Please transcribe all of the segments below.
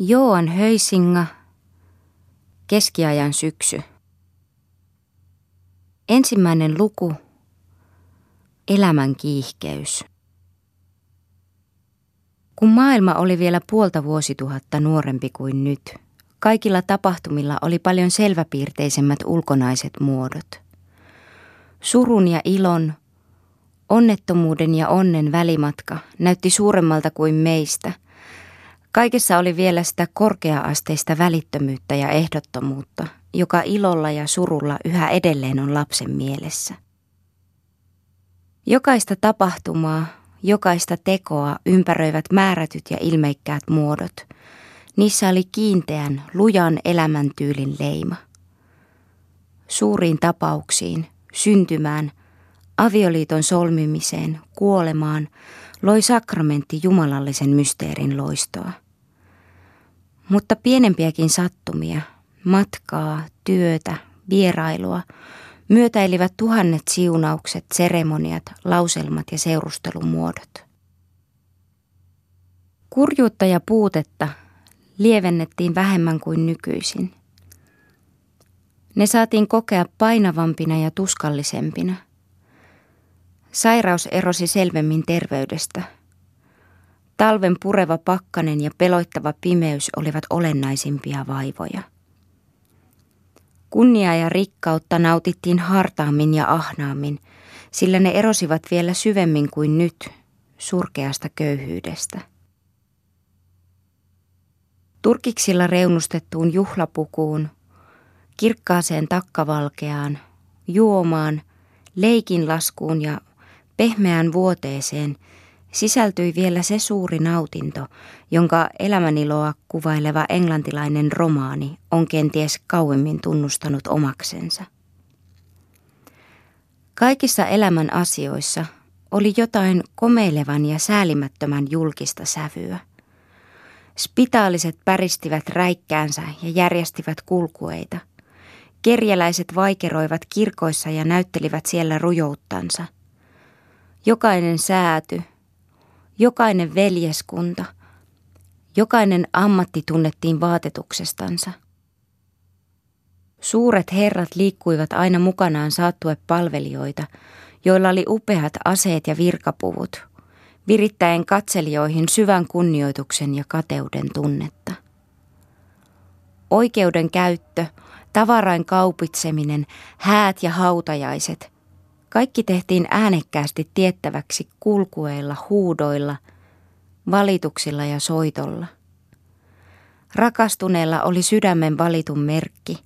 Joan Höysinga, keskiajan syksy. Ensimmäinen luku, elämän kiihkeys. Kun maailma oli vielä puolta vuosituhatta nuorempi kuin nyt, kaikilla tapahtumilla oli paljon selväpiirteisemmät ulkonaiset muodot. Surun ja ilon, onnettomuuden ja onnen välimatka näytti suuremmalta kuin meistä – Kaikessa oli vielä sitä korkea-asteista välittömyyttä ja ehdottomuutta, joka ilolla ja surulla yhä edelleen on lapsen mielessä. Jokaista tapahtumaa, jokaista tekoa ympäröivät määrätyt ja ilmeikkäät muodot. Niissä oli kiinteän, lujan elämäntyylin leima. Suuriin tapauksiin, syntymään, avioliiton solmimiseen, kuolemaan, loi sakramentti jumalallisen mysteerin loistoa. Mutta pienempiäkin sattumia, matkaa, työtä, vierailua, myötäilivät tuhannet siunaukset, seremoniat, lauselmat ja seurustelumuodot. Kurjuutta ja puutetta lievennettiin vähemmän kuin nykyisin. Ne saatiin kokea painavampina ja tuskallisempina – Sairaus erosi selvemmin terveydestä. Talven pureva pakkanen ja peloittava pimeys olivat olennaisimpia vaivoja. Kunnia ja rikkautta nautittiin hartaammin ja ahnaammin, sillä ne erosivat vielä syvemmin kuin nyt surkeasta köyhyydestä. Turkiksilla reunustettuun juhlapukuun, kirkkaaseen takkavalkeaan, juomaan, leikinlaskuun ja Pehmeään vuoteeseen sisältyi vielä se suuri nautinto, jonka elämäniloa kuvaileva englantilainen romaani on kenties kauemmin tunnustanut omaksensa. Kaikissa elämän asioissa oli jotain komeilevan ja säälimättömän julkista sävyä. Spitaaliset päristivät räikkäänsä ja järjestivät kulkueita. Kerjäläiset vaikeroivat kirkoissa ja näyttelivät siellä rujouttansa – jokainen sääty, jokainen veljeskunta, jokainen ammatti tunnettiin vaatetuksestansa. Suuret herrat liikkuivat aina mukanaan saattue palvelijoita, joilla oli upeat aseet ja virkapuvut, virittäen katselijoihin syvän kunnioituksen ja kateuden tunnetta. Oikeuden käyttö, tavarain kaupitseminen, häät ja hautajaiset – kaikki tehtiin äänekkäästi tiettäväksi kulkueilla, huudoilla, valituksilla ja soitolla. Rakastuneella oli sydämen valitun merkki,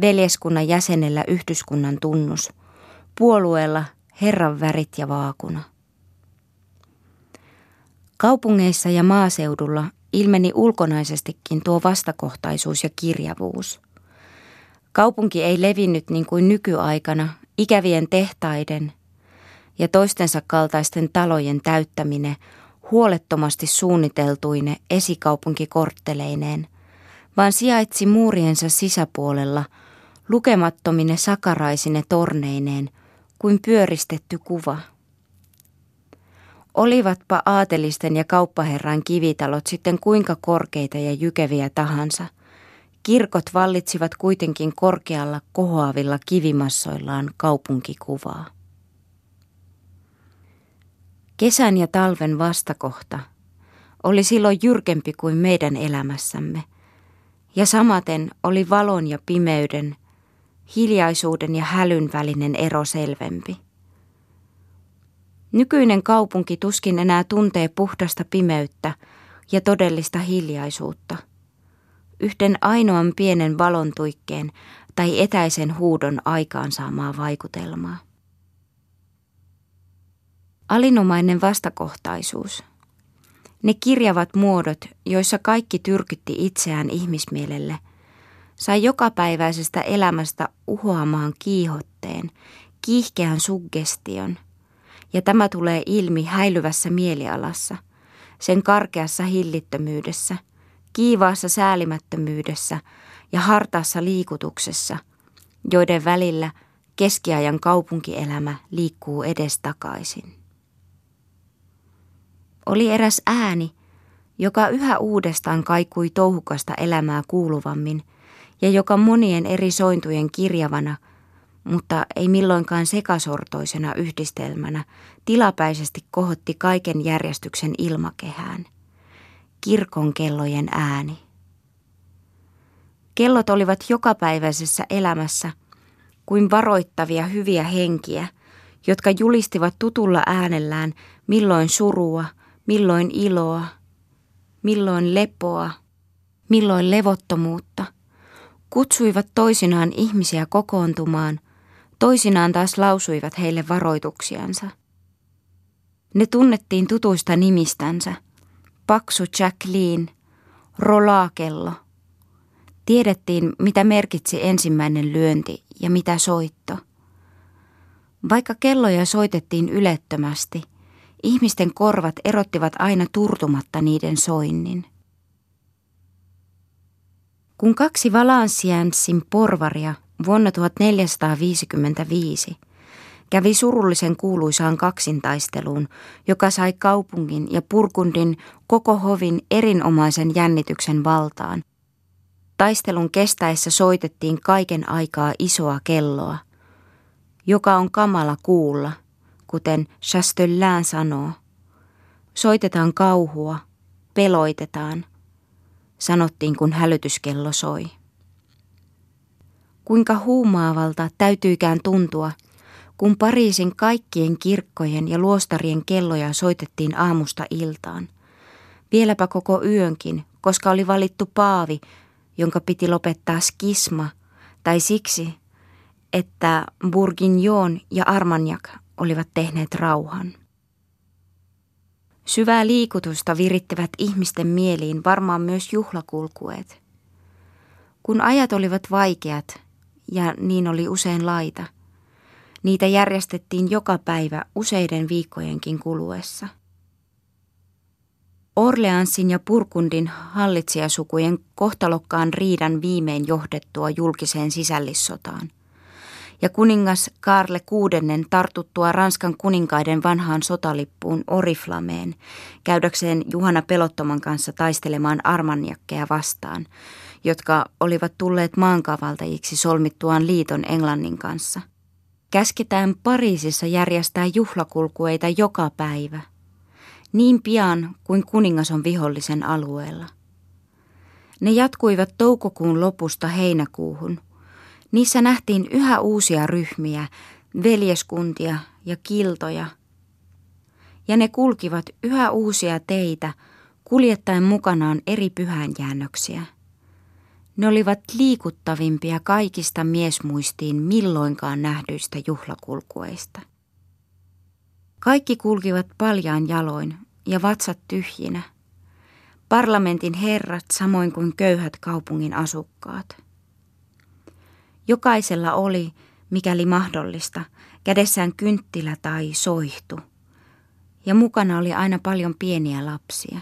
veljeskunnan jäsenellä yhdyskunnan tunnus, puolueella Herran värit ja vaakuna. Kaupungeissa ja maaseudulla ilmeni ulkonaisestikin tuo vastakohtaisuus ja kirjavuus. Kaupunki ei levinnyt niin kuin nykyaikana ikävien tehtaiden ja toistensa kaltaisten talojen täyttäminen huolettomasti suunniteltuine esikaupunkikortteleineen, vaan sijaitsi muuriensa sisäpuolella lukemattomine sakaraisine torneineen kuin pyöristetty kuva. Olivatpa aatelisten ja kauppaherran kivitalot sitten kuinka korkeita ja jykeviä tahansa – Kirkot vallitsivat kuitenkin korkealla kohoavilla kivimassoillaan kaupunkikuvaa. Kesän ja talven vastakohta oli silloin jyrkempi kuin meidän elämässämme, ja samaten oli valon ja pimeyden, hiljaisuuden ja hälyn välinen ero selvempi. Nykyinen kaupunki tuskin enää tuntee puhdasta pimeyttä ja todellista hiljaisuutta – yhden ainoan pienen valontuikkeen tai etäisen huudon aikaansaamaa vaikutelmaa. Alinomainen vastakohtaisuus. Ne kirjavat muodot, joissa kaikki tyrkytti itseään ihmismielelle, sai jokapäiväisestä elämästä uhoamaan kiihotteen, kiihkeän suggestion, ja tämä tulee ilmi häilyvässä mielialassa, sen karkeassa hillittömyydessä – kiivaassa säälimättömyydessä ja hartaassa liikutuksessa, joiden välillä keskiajan kaupunkielämä liikkuu edestakaisin. Oli eräs ääni, joka yhä uudestaan kaikui touhukasta elämää kuuluvammin ja joka monien eri sointujen kirjavana, mutta ei milloinkaan sekasortoisena yhdistelmänä, tilapäisesti kohotti kaiken järjestyksen ilmakehään. Kirkon kellojen ääni. Kellot olivat jokapäiväisessä elämässä kuin varoittavia hyviä henkiä, jotka julistivat tutulla äänellään milloin surua, milloin iloa, milloin lepoa, milloin levottomuutta. Kutsuivat toisinaan ihmisiä kokoontumaan, toisinaan taas lausuivat heille varoituksiansa. Ne tunnettiin tutuista nimistänsä. Paksu Jacqueline, Rolaakello – Tiedettiin, mitä merkitsi ensimmäinen lyönti ja mitä soitto. Vaikka kelloja soitettiin ylettömästi, ihmisten korvat erottivat aina turtumatta niiden soinnin. Kun kaksi Valansianssin porvaria vuonna 1455 kävi surullisen kuuluisaan kaksintaisteluun, joka sai kaupungin ja Purkundin koko hovin erinomaisen jännityksen valtaan, Taistelun kestäessä soitettiin kaiken aikaa isoa kelloa, joka on kamala kuulla, kuten Chastellan sanoo. Soitetaan kauhua, peloitetaan, sanottiin kun hälytyskello soi. Kuinka huumaavalta täytyykään tuntua, kun Pariisin kaikkien kirkkojen ja luostarien kelloja soitettiin aamusta iltaan. Vieläpä koko yönkin, koska oli valittu paavi, jonka piti lopettaa skisma, tai siksi, että Bourguignon ja Armagnac olivat tehneet rauhan. Syvää liikutusta virittivät ihmisten mieliin varmaan myös juhlakulkueet. Kun ajat olivat vaikeat, ja niin oli usein laita, niitä järjestettiin joka päivä useiden viikkojenkin kuluessa – Orleansin ja Purkundin hallitsijasukujen kohtalokkaan riidan viimein johdettua julkiseen sisällissotaan. Ja kuningas Karle VI tartuttua Ranskan kuninkaiden vanhaan sotalippuun Oriflameen, käydäkseen Juhana Pelottoman kanssa taistelemaan armanjakkeja vastaan, jotka olivat tulleet maankavaltajiksi solmittuaan liiton Englannin kanssa. Käsketään Pariisissa järjestää juhlakulkueita joka päivä – niin pian kuin kuningas on vihollisen alueella. Ne jatkuivat toukokuun lopusta heinäkuuhun. Niissä nähtiin yhä uusia ryhmiä, veljeskuntia ja kiltoja. Ja ne kulkivat yhä uusia teitä, kuljettaen mukanaan eri pyhänjäännöksiä. Ne olivat liikuttavimpia kaikista miesmuistiin milloinkaan nähdyistä juhlakulkueista. Kaikki kulkivat paljaan jaloin ja vatsat tyhjinä. Parlamentin herrat samoin kuin köyhät kaupungin asukkaat. Jokaisella oli, mikäli mahdollista, kädessään kynttilä tai soihtu. Ja mukana oli aina paljon pieniä lapsia.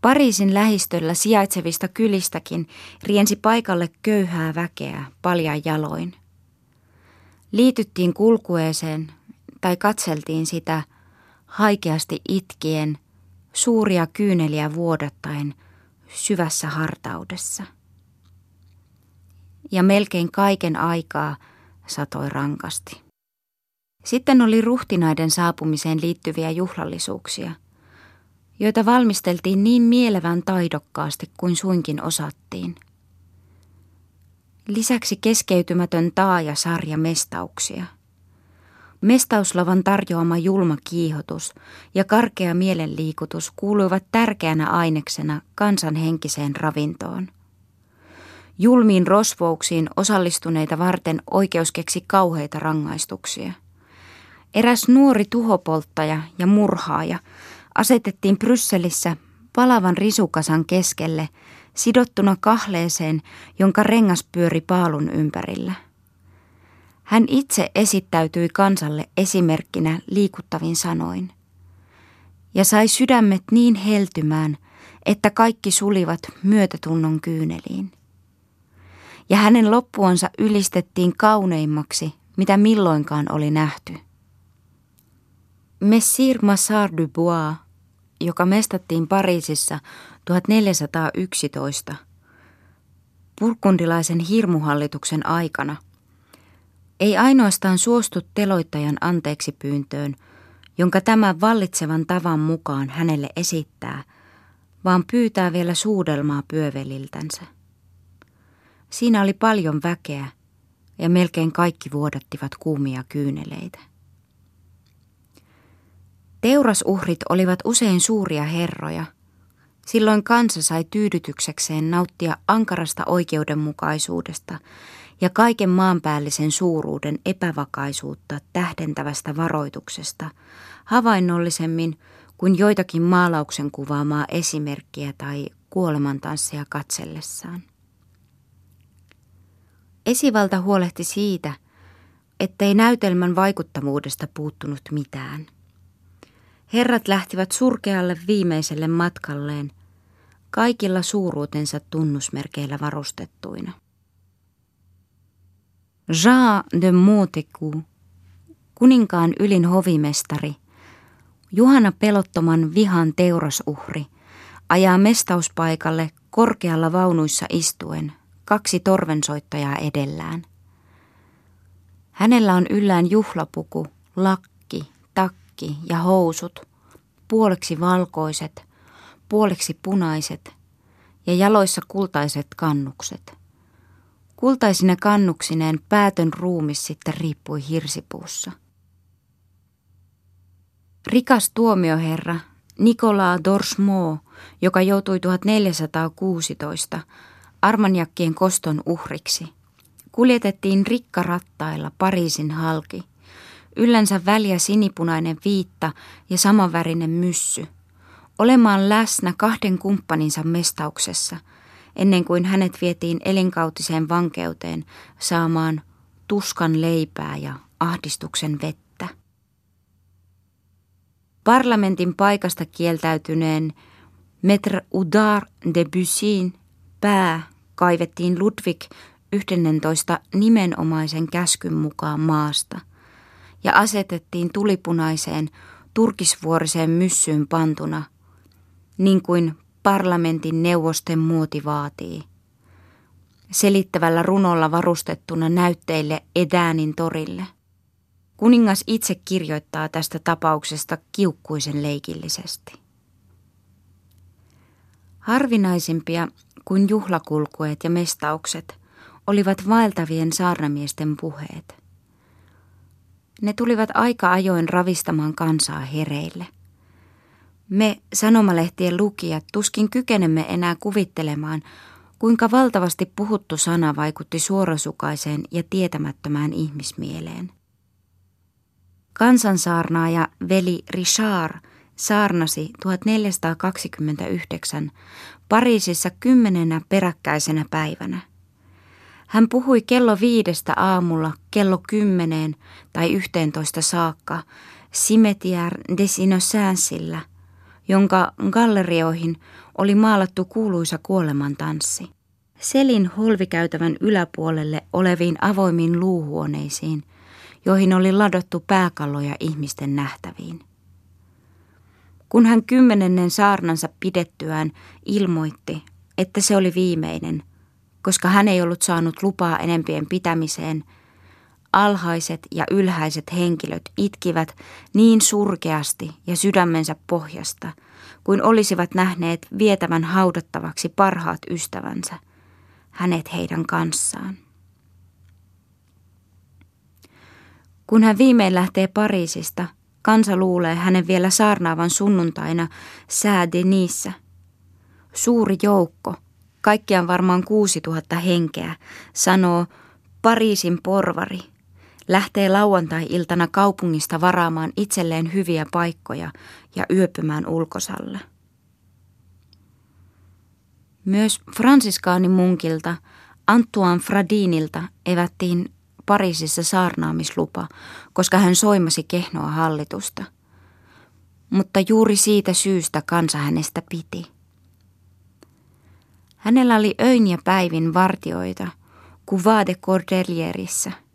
Pariisin lähistöllä sijaitsevista kylistäkin riensi paikalle köyhää väkeä paljain jaloin. Liityttiin kulkueeseen tai katseltiin sitä haikeasti itkien, suuria kyyneliä vuodattaen syvässä hartaudessa. Ja melkein kaiken aikaa satoi rankasti. Sitten oli ruhtinaiden saapumiseen liittyviä juhlallisuuksia, joita valmisteltiin niin mielevän taidokkaasti kuin suinkin osattiin. Lisäksi keskeytymätön taaja sarja mestauksia – Mestauslavan tarjoama julma kiihotus ja karkea mielenliikutus kuuluivat tärkeänä aineksena kansanhenkiseen ravintoon. Julmiin rosvouksiin osallistuneita varten oikeus keksi kauheita rangaistuksia. Eräs nuori tuhopolttaja ja murhaaja asetettiin Brysselissä palavan risukasan keskelle sidottuna kahleeseen, jonka rengas pyöri paalun ympärillä. Hän itse esittäytyi kansalle esimerkkinä liikuttavin sanoin. Ja sai sydämet niin heltymään, että kaikki sulivat myötätunnon kyyneliin. Ja hänen loppuansa ylistettiin kauneimmaksi, mitä milloinkaan oli nähty. Messire Massard du Bois, joka mestattiin Pariisissa 1411 purkundilaisen hirmuhallituksen aikana, ei ainoastaan suostu teloittajan anteeksi pyyntöön, jonka tämän vallitsevan tavan mukaan hänelle esittää, vaan pyytää vielä suudelmaa pyöveliltänsä. Siinä oli paljon väkeä ja melkein kaikki vuodattivat kuumia kyyneleitä. Teurasuhrit olivat usein suuria herroja. Silloin kansa sai tyydytyksekseen nauttia ankarasta oikeudenmukaisuudesta ja kaiken maanpäällisen suuruuden epävakaisuutta tähdentävästä varoituksesta, havainnollisemmin kuin joitakin maalauksen kuvaamaa esimerkkiä tai kuolemantanssia katsellessaan. Esivalta huolehti siitä, ettei näytelmän vaikuttavuudesta puuttunut mitään. Herrat lähtivät surkealle viimeiselle matkalleen, kaikilla suuruutensa tunnusmerkeillä varustettuina. Jean de Montecou, kuninkaan ylin hovimestari, Juhana pelottoman vihan teurasuhri, ajaa mestauspaikalle korkealla vaunuissa istuen, kaksi torvensoittajaa edellään. Hänellä on yllään juhlapuku, lakki, takki ja housut, puoleksi valkoiset, puoleksi punaiset ja jaloissa kultaiset kannukset. Kultaisine kannuksineen päätön ruumis sitten riippui hirsipuussa. Rikas tuomioherra Nicolas Dorsmo, joka joutui 1416 armanjakkien koston uhriksi, kuljetettiin rikkarattailla Pariisin halki. Yllänsä väliä sinipunainen viitta ja samanvärinen myssy, olemaan läsnä kahden kumppaninsa mestauksessa – ennen kuin hänet vietiin elinkautiseen vankeuteen saamaan tuskan leipää ja ahdistuksen vettä. Parlamentin paikasta kieltäytyneen Metre Udar de Bussyin pää kaivettiin Ludwig 11 nimenomaisen käskyn mukaan maasta ja asetettiin tulipunaiseen turkisvuoriseen myssyyn pantuna, niin kuin parlamentin neuvosten muoti vaatii. Selittävällä runolla varustettuna näytteille Edäänin torille. Kuningas itse kirjoittaa tästä tapauksesta kiukkuisen leikillisesti. Harvinaisimpia kuin juhlakulkueet ja mestaukset olivat vaeltavien saarnamiesten puheet. Ne tulivat aika ajoin ravistamaan kansaa hereille. Me sanomalehtien lukijat tuskin kykenemme enää kuvittelemaan, kuinka valtavasti puhuttu sana vaikutti suorasukaiseen ja tietämättömään ihmismieleen. Kansansaarnaaja veli Richard saarnasi 1429 Pariisissa kymmenenä peräkkäisenä päivänä. Hän puhui kello viidestä aamulla kello kymmeneen tai yhteentoista saakka Cimetière des Innocensilla – jonka gallerioihin oli maalattu kuuluisa kuolemantanssi. Selin holvikäytävän yläpuolelle oleviin avoimiin luuhuoneisiin, joihin oli ladottu pääkalloja ihmisten nähtäviin. Kun hän kymmenennen saarnansa pidettyään ilmoitti, että se oli viimeinen, koska hän ei ollut saanut lupaa enempien pitämiseen – alhaiset ja ylhäiset henkilöt itkivät niin surkeasti ja sydämensä pohjasta, kuin olisivat nähneet vietävän haudattavaksi parhaat ystävänsä, hänet heidän kanssaan. Kun hän viimein lähtee Pariisista, kansa luulee hänen vielä saarnaavan sunnuntaina sää Denissä. Suuri joukko, kaikkiaan varmaan kuusi tuhatta henkeä, sanoo Pariisin porvari – lähtee lauantai-iltana kaupungista varaamaan itselleen hyviä paikkoja ja yöpymään ulkosalla. Myös fransiskaani munkilta Antoine Fradinilta evättiin Pariisissa saarnaamislupa, koska hän soimasi kehnoa hallitusta. Mutta juuri siitä syystä kansa hänestä piti. Hänellä oli öin ja päivin vartioita Cuvade Cordelierissä –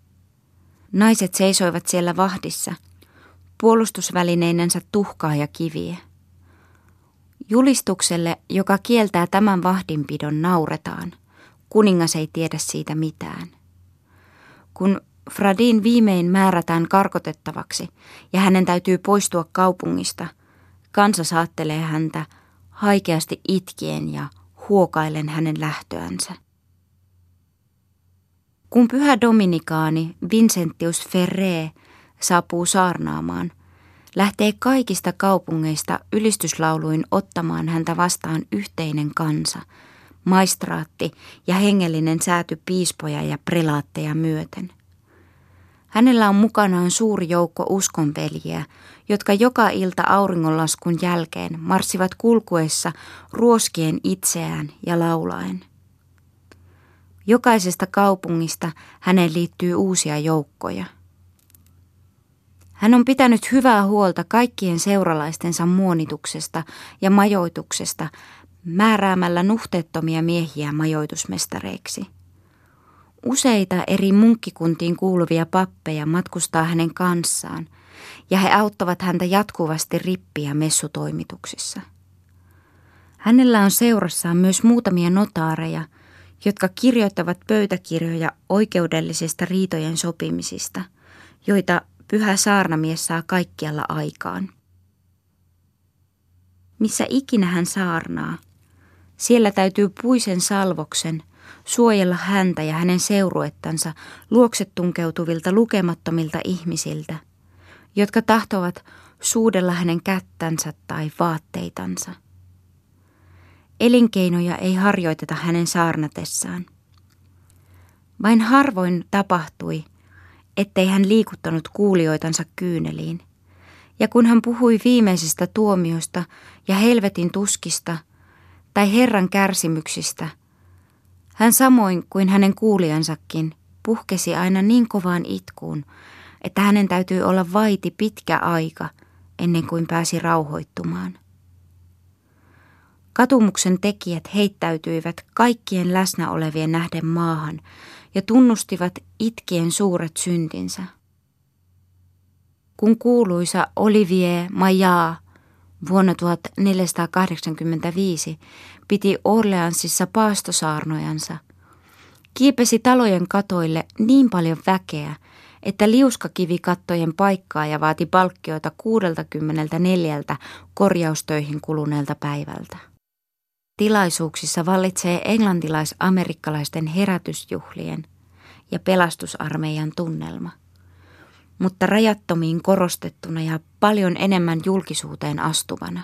Naiset seisoivat siellä vahdissa, puolustusvälineinensä tuhkaa ja kiviä. Julistukselle, joka kieltää tämän vahdinpidon, nauretaan. Kuningas ei tiedä siitä mitään. Kun Fradin viimein määrätään karkotettavaksi ja hänen täytyy poistua kaupungista, kansa saattelee häntä haikeasti itkien ja huokaillen hänen lähtöänsä. Kun pyhä dominikaani Vincentius Ferré saapuu saarnaamaan, lähtee kaikista kaupungeista ylistyslauluin ottamaan häntä vastaan yhteinen kansa, maistraatti ja hengellinen sääty piispoja ja prelaatteja myöten. Hänellä on mukanaan suuri joukko uskonveljiä, jotka joka ilta auringonlaskun jälkeen marssivat kulkuessa ruoskien itseään ja laulaen. Jokaisesta kaupungista häneen liittyy uusia joukkoja. Hän on pitänyt hyvää huolta kaikkien seuralaistensa muonituksesta ja majoituksesta määräämällä nuhteettomia miehiä majoitusmestareiksi. Useita eri munkkikuntiin kuuluvia pappeja matkustaa hänen kanssaan ja he auttavat häntä jatkuvasti rippiä messutoimituksissa. Hänellä on seurassaan myös muutamia notaareja, jotka kirjoittavat pöytäkirjoja oikeudellisista riitojen sopimisista, joita pyhä saarnamies saa kaikkialla aikaan. Missä ikinä hän saarnaa, siellä täytyy puisen salvoksen suojella häntä ja hänen seuruettansa luoksetunkeutuvilta lukemattomilta ihmisiltä, jotka tahtovat suudella hänen kättänsä tai vaatteitansa. Elinkeinoja ei harjoiteta hänen saarnatessaan. Vain harvoin tapahtui, ettei hän liikuttanut kuulijoitansa kyyneliin. Ja kun hän puhui viimeisestä tuomiosta ja helvetin tuskista tai Herran kärsimyksistä, hän samoin kuin hänen kuulijansakin puhkesi aina niin kovaan itkuun, että hänen täytyy olla vaiti pitkä aika ennen kuin pääsi rauhoittumaan. Katumuksen tekijät heittäytyivät kaikkien läsnä olevien nähden maahan ja tunnustivat itkien suuret syntinsä. Kun kuuluisa Olivier Maillard vuonna 1485 piti Orleansissa paastosaarnojansa, kiipesi talojen katoille niin paljon väkeä, että paikkaa ja vaati palkkioita 64 korjaustöihin kuluneelta päivältä. Tilaisuuksissa vallitsee englantilais-amerikkalaisten herätysjuhlien ja pelastusarmeijan tunnelma, mutta rajattomiin korostettuna ja paljon enemmän julkisuuteen astuvana.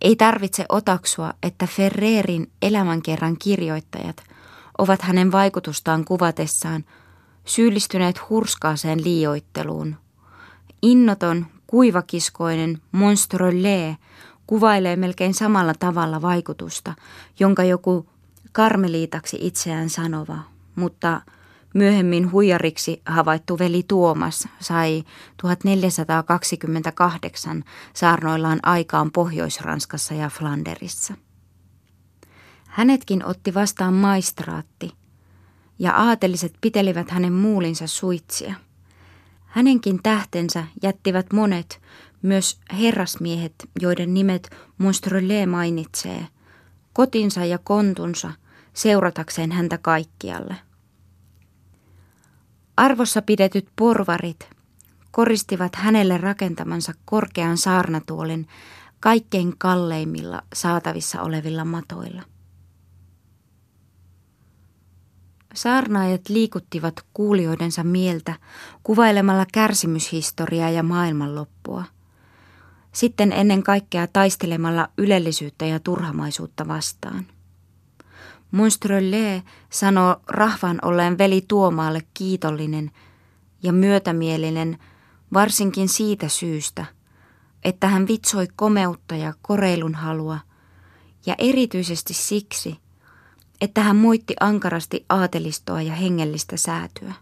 Ei tarvitse otaksua, että Ferrerin elämänkerran kirjoittajat ovat hänen vaikutustaan kuvatessaan syyllistyneet hurskaaseen liioitteluun. Innoton, kuivakiskoinen monstrollee kuvailee melkein samalla tavalla vaikutusta, jonka joku karmeliitaksi itseään sanova, mutta myöhemmin huijariksi havaittu veli Tuomas sai 1428 saarnoillaan aikaan Pohjois-Ranskassa ja Flanderissa. Hänetkin otti vastaan maistraatti, ja aateliset pitelivät hänen muulinsa suitsia. Hänenkin tähtensä jättivät monet, myös herrasmiehet, joiden nimet Monstrelé mainitsee, kotinsa ja kontunsa seuratakseen häntä kaikkialle. Arvossa pidetyt porvarit koristivat hänelle rakentamansa korkean saarnatuolin kaikkein kalleimmilla saatavissa olevilla matoilla. Saarnaajat liikuttivat kuulijoidensa mieltä kuvailemalla kärsimyshistoriaa ja maailmanloppua – sitten ennen kaikkea taistelemalla ylellisyyttä ja turhamaisuutta vastaan. Monstrellee sanoo rahvan olleen veli Tuomaalle kiitollinen ja myötämielinen varsinkin siitä syystä, että hän vitsoi komeutta ja koreilun halua, ja erityisesti siksi, että hän moitti ankarasti aatelistoa ja hengellistä säätyä.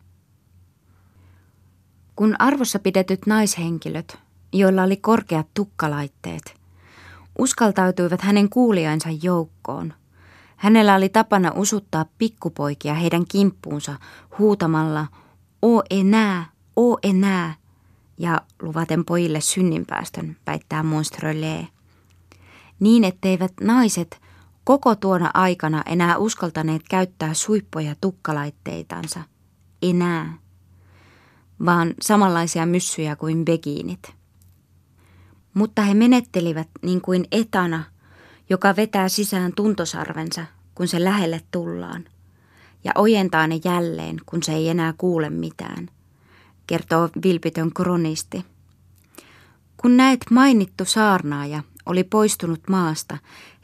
Kun arvossa pidetyt naishenkilöt joilla oli korkeat tukkalaitteet, uskaltautuivat hänen kuulijansa joukkoon. Hänellä oli tapana usuttaa pikkupoikia heidän kimppuunsa huutamalla O enää, o enää, ja luvaten pojille synninpäästön, väittää Monstrelé. niin etteivät naiset koko tuona aikana enää uskaltaneet käyttää suippoja tukkalaitteitansa. Enää. Vaan samanlaisia myssyjä kuin begiinit. Mutta he menettelivät niin kuin etana, joka vetää sisään tuntosarvensa, kun se lähelle tullaan, ja ojentaa ne jälleen, kun se ei enää kuule mitään, kertoo vilpitön kronisti. Kun näet mainittu saarnaaja oli poistunut maasta,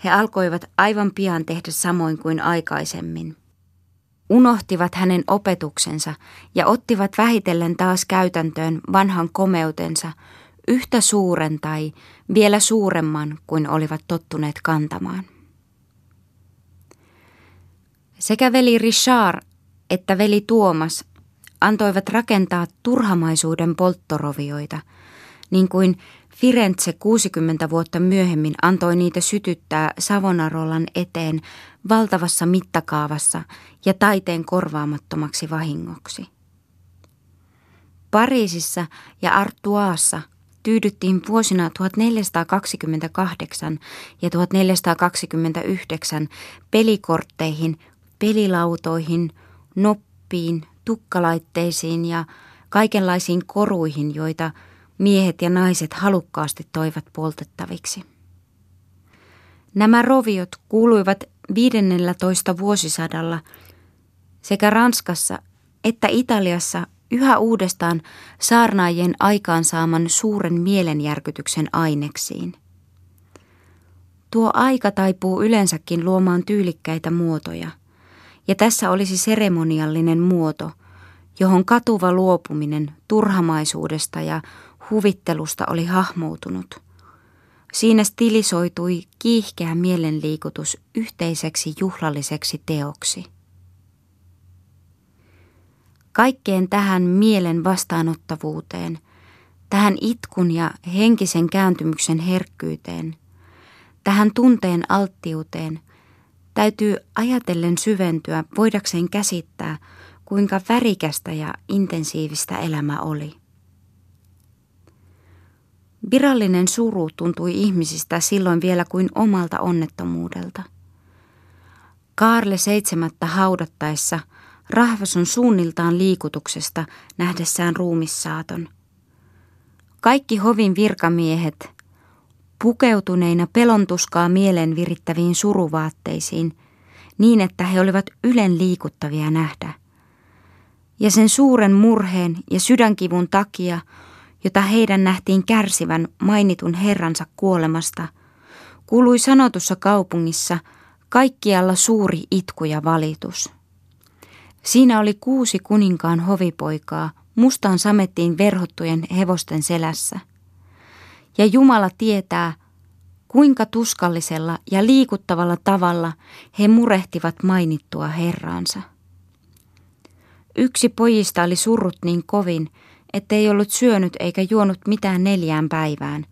he alkoivat aivan pian tehdä samoin kuin aikaisemmin. Unohtivat hänen opetuksensa ja ottivat vähitellen taas käytäntöön vanhan komeutensa, yhtä suuren tai vielä suuremman kuin olivat tottuneet kantamaan. Sekä veli Richard että veli Tuomas antoivat rakentaa turhamaisuuden polttorovioita, niin kuin Firenze 60 vuotta myöhemmin antoi niitä sytyttää Savonarollan eteen valtavassa mittakaavassa ja taiteen korvaamattomaksi vahingoksi. Pariisissa ja Artuaassa tyydyttiin vuosina 1428 ja 1429 pelikortteihin, pelilautoihin, noppiin, tukkalaitteisiin ja kaikenlaisiin koruihin, joita miehet ja naiset halukkaasti toivat poltettaviksi. Nämä roviot kuuluivat 15 vuosisadalla sekä Ranskassa että Italiassa yhä uudestaan saarnaajien aikaansaaman suuren mielenjärkytyksen aineksiin. Tuo aika taipuu yleensäkin luomaan tyylikkäitä muotoja, ja tässä olisi seremoniallinen muoto, johon katuva luopuminen turhamaisuudesta ja huvittelusta oli hahmoutunut. Siinä stilisoitui kiihkeä mielenliikutus yhteiseksi juhlalliseksi teoksi. Kaikkeen tähän mielen vastaanottavuuteen, tähän itkun ja henkisen kääntymyksen herkkyyteen, tähän tunteen alttiuteen täytyy ajatellen syventyä voidakseen käsittää, kuinka värikästä ja intensiivistä elämä oli. Virallinen suru tuntui ihmisistä silloin vielä kuin omalta onnettomuudelta. Kaarle seitsemättä haudattaessa rahvas on suunniltaan liikutuksesta nähdessään ruumissaaton. Kaikki hovin virkamiehet, pukeutuneina pelontuskaa mielen virittäviin suruvaatteisiin, niin että he olivat ylen liikuttavia nähdä. Ja sen suuren murheen ja sydänkivun takia – jota heidän nähtiin kärsivän mainitun herransa kuolemasta, kuului sanotussa kaupungissa kaikkialla suuri itku ja valitus. Siinä oli kuusi kuninkaan hovipoikaa mustaan samettiin verhottujen hevosten selässä. Ja Jumala tietää, kuinka tuskallisella ja liikuttavalla tavalla he murehtivat mainittua herraansa. Yksi pojista oli surrut niin kovin, ettei ollut syönyt eikä juonut mitään neljään päivään,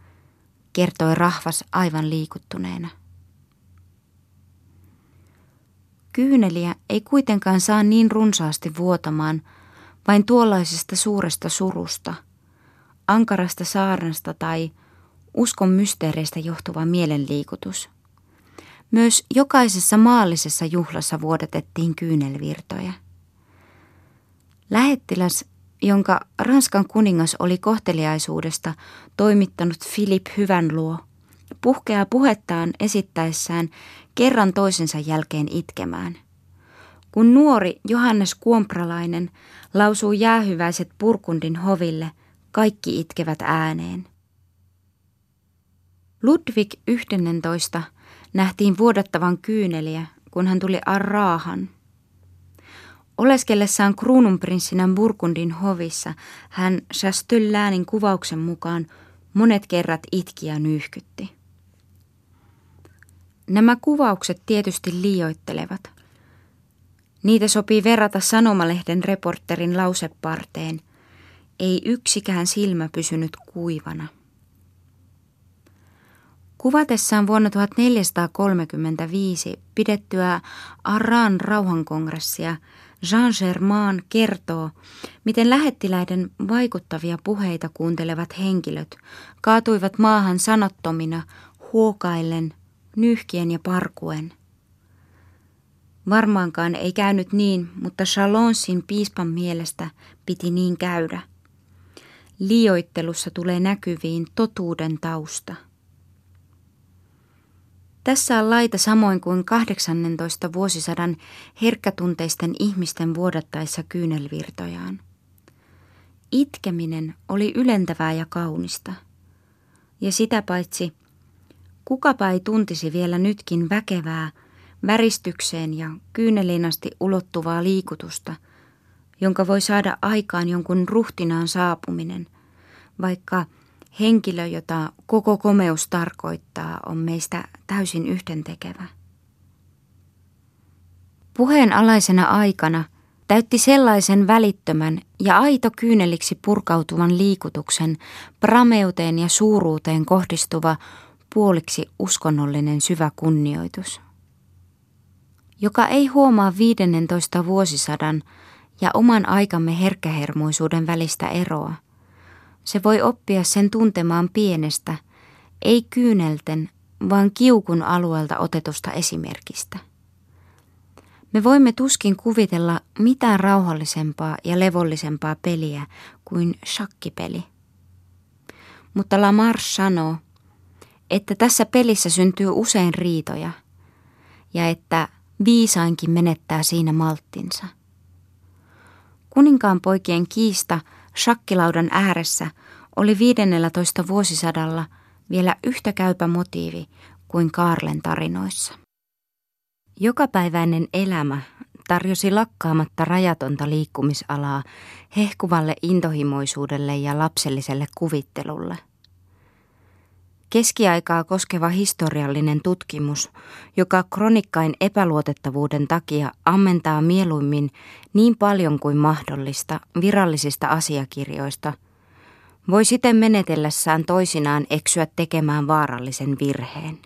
kertoi rahvas aivan liikuttuneena. Kyyneliä ei kuitenkaan saa niin runsaasti vuotamaan vain tuollaisesta suuresta surusta, ankarasta saarnasta tai uskon mysteereistä johtuva mielenliikutus. Myös jokaisessa maallisessa juhlassa vuodatettiin kyynelvirtoja. Lähettiläs jonka Ranskan kuningas oli kohteliaisuudesta toimittanut Philip hyvän luo, puhkeaa puhettaan esittäessään kerran toisensa jälkeen itkemään. Kun nuori Johannes Kuompralainen lausuu jäähyväiset Purkundin hoville, kaikki itkevät ääneen. Ludwig 11 nähtiin vuodattavan kyyneliä, kun hän tuli Arraahan – Oleskellessaan kruununprinssinä Burgundin hovissa hän Chastelläänin kuvauksen mukaan monet kerrat itki ja nyyhkytti. Nämä kuvaukset tietysti liioittelevat. Niitä sopii verrata sanomalehden reporterin lauseparteen. Ei yksikään silmä pysynyt kuivana. Kuvatessaan vuonna 1435 pidettyä Aran rauhankongressia – Jean Germain kertoo, miten lähettiläiden vaikuttavia puheita kuuntelevat henkilöt kaatuivat maahan sanottomina, huokaillen, nyhkien ja parkuen. Varmaankaan ei käynyt niin, mutta Chalonsin piispan mielestä piti niin käydä. Liioittelussa tulee näkyviin totuuden tausta. Tässä on laita samoin kuin 18 vuosisadan herkkätunteisten ihmisten vuodattaessa kyynelvirtojaan. Itkeminen oli ylentävää ja kaunista. Ja sitä paitsi, kukapa ei tuntisi vielä nytkin väkevää, väristykseen ja kyynelinasti ulottuvaa liikutusta, jonka voi saada aikaan jonkun ruhtinaan saapuminen, vaikka henkilö, jota koko komeus tarkoittaa, on meistä täysin yhdentekevä. Puheen alaisena aikana – täytti sellaisen välittömän ja aito kyyneliksi purkautuvan liikutuksen prameuteen ja suuruuteen kohdistuva puoliksi uskonnollinen syvä kunnioitus. Joka ei huomaa 15 vuosisadan ja oman aikamme herkkähermoisuuden välistä eroa. Se voi oppia sen tuntemaan pienestä, ei kyynelten, vaan kiukun alueelta otetusta esimerkistä. Me voimme tuskin kuvitella mitään rauhallisempaa ja levollisempaa peliä kuin shakkipeli. Mutta Lamar sanoo, että tässä pelissä syntyy usein riitoja ja että viisainkin menettää siinä malttinsa. Kuninkaan poikien kiista shakkilaudan ääressä oli 15 vuosisadalla vielä yhtä käypä motiivi kuin Kaarlen tarinoissa. Jokapäiväinen elämä tarjosi lakkaamatta rajatonta liikkumisalaa hehkuvalle intohimoisuudelle ja lapselliselle kuvittelulle. Keskiaikaa koskeva historiallinen tutkimus, joka kronikkain epäluotettavuuden takia ammentaa mieluimmin niin paljon kuin mahdollista virallisista asiakirjoista, voi siten menetellessään toisinaan eksyä tekemään vaarallisen virheen.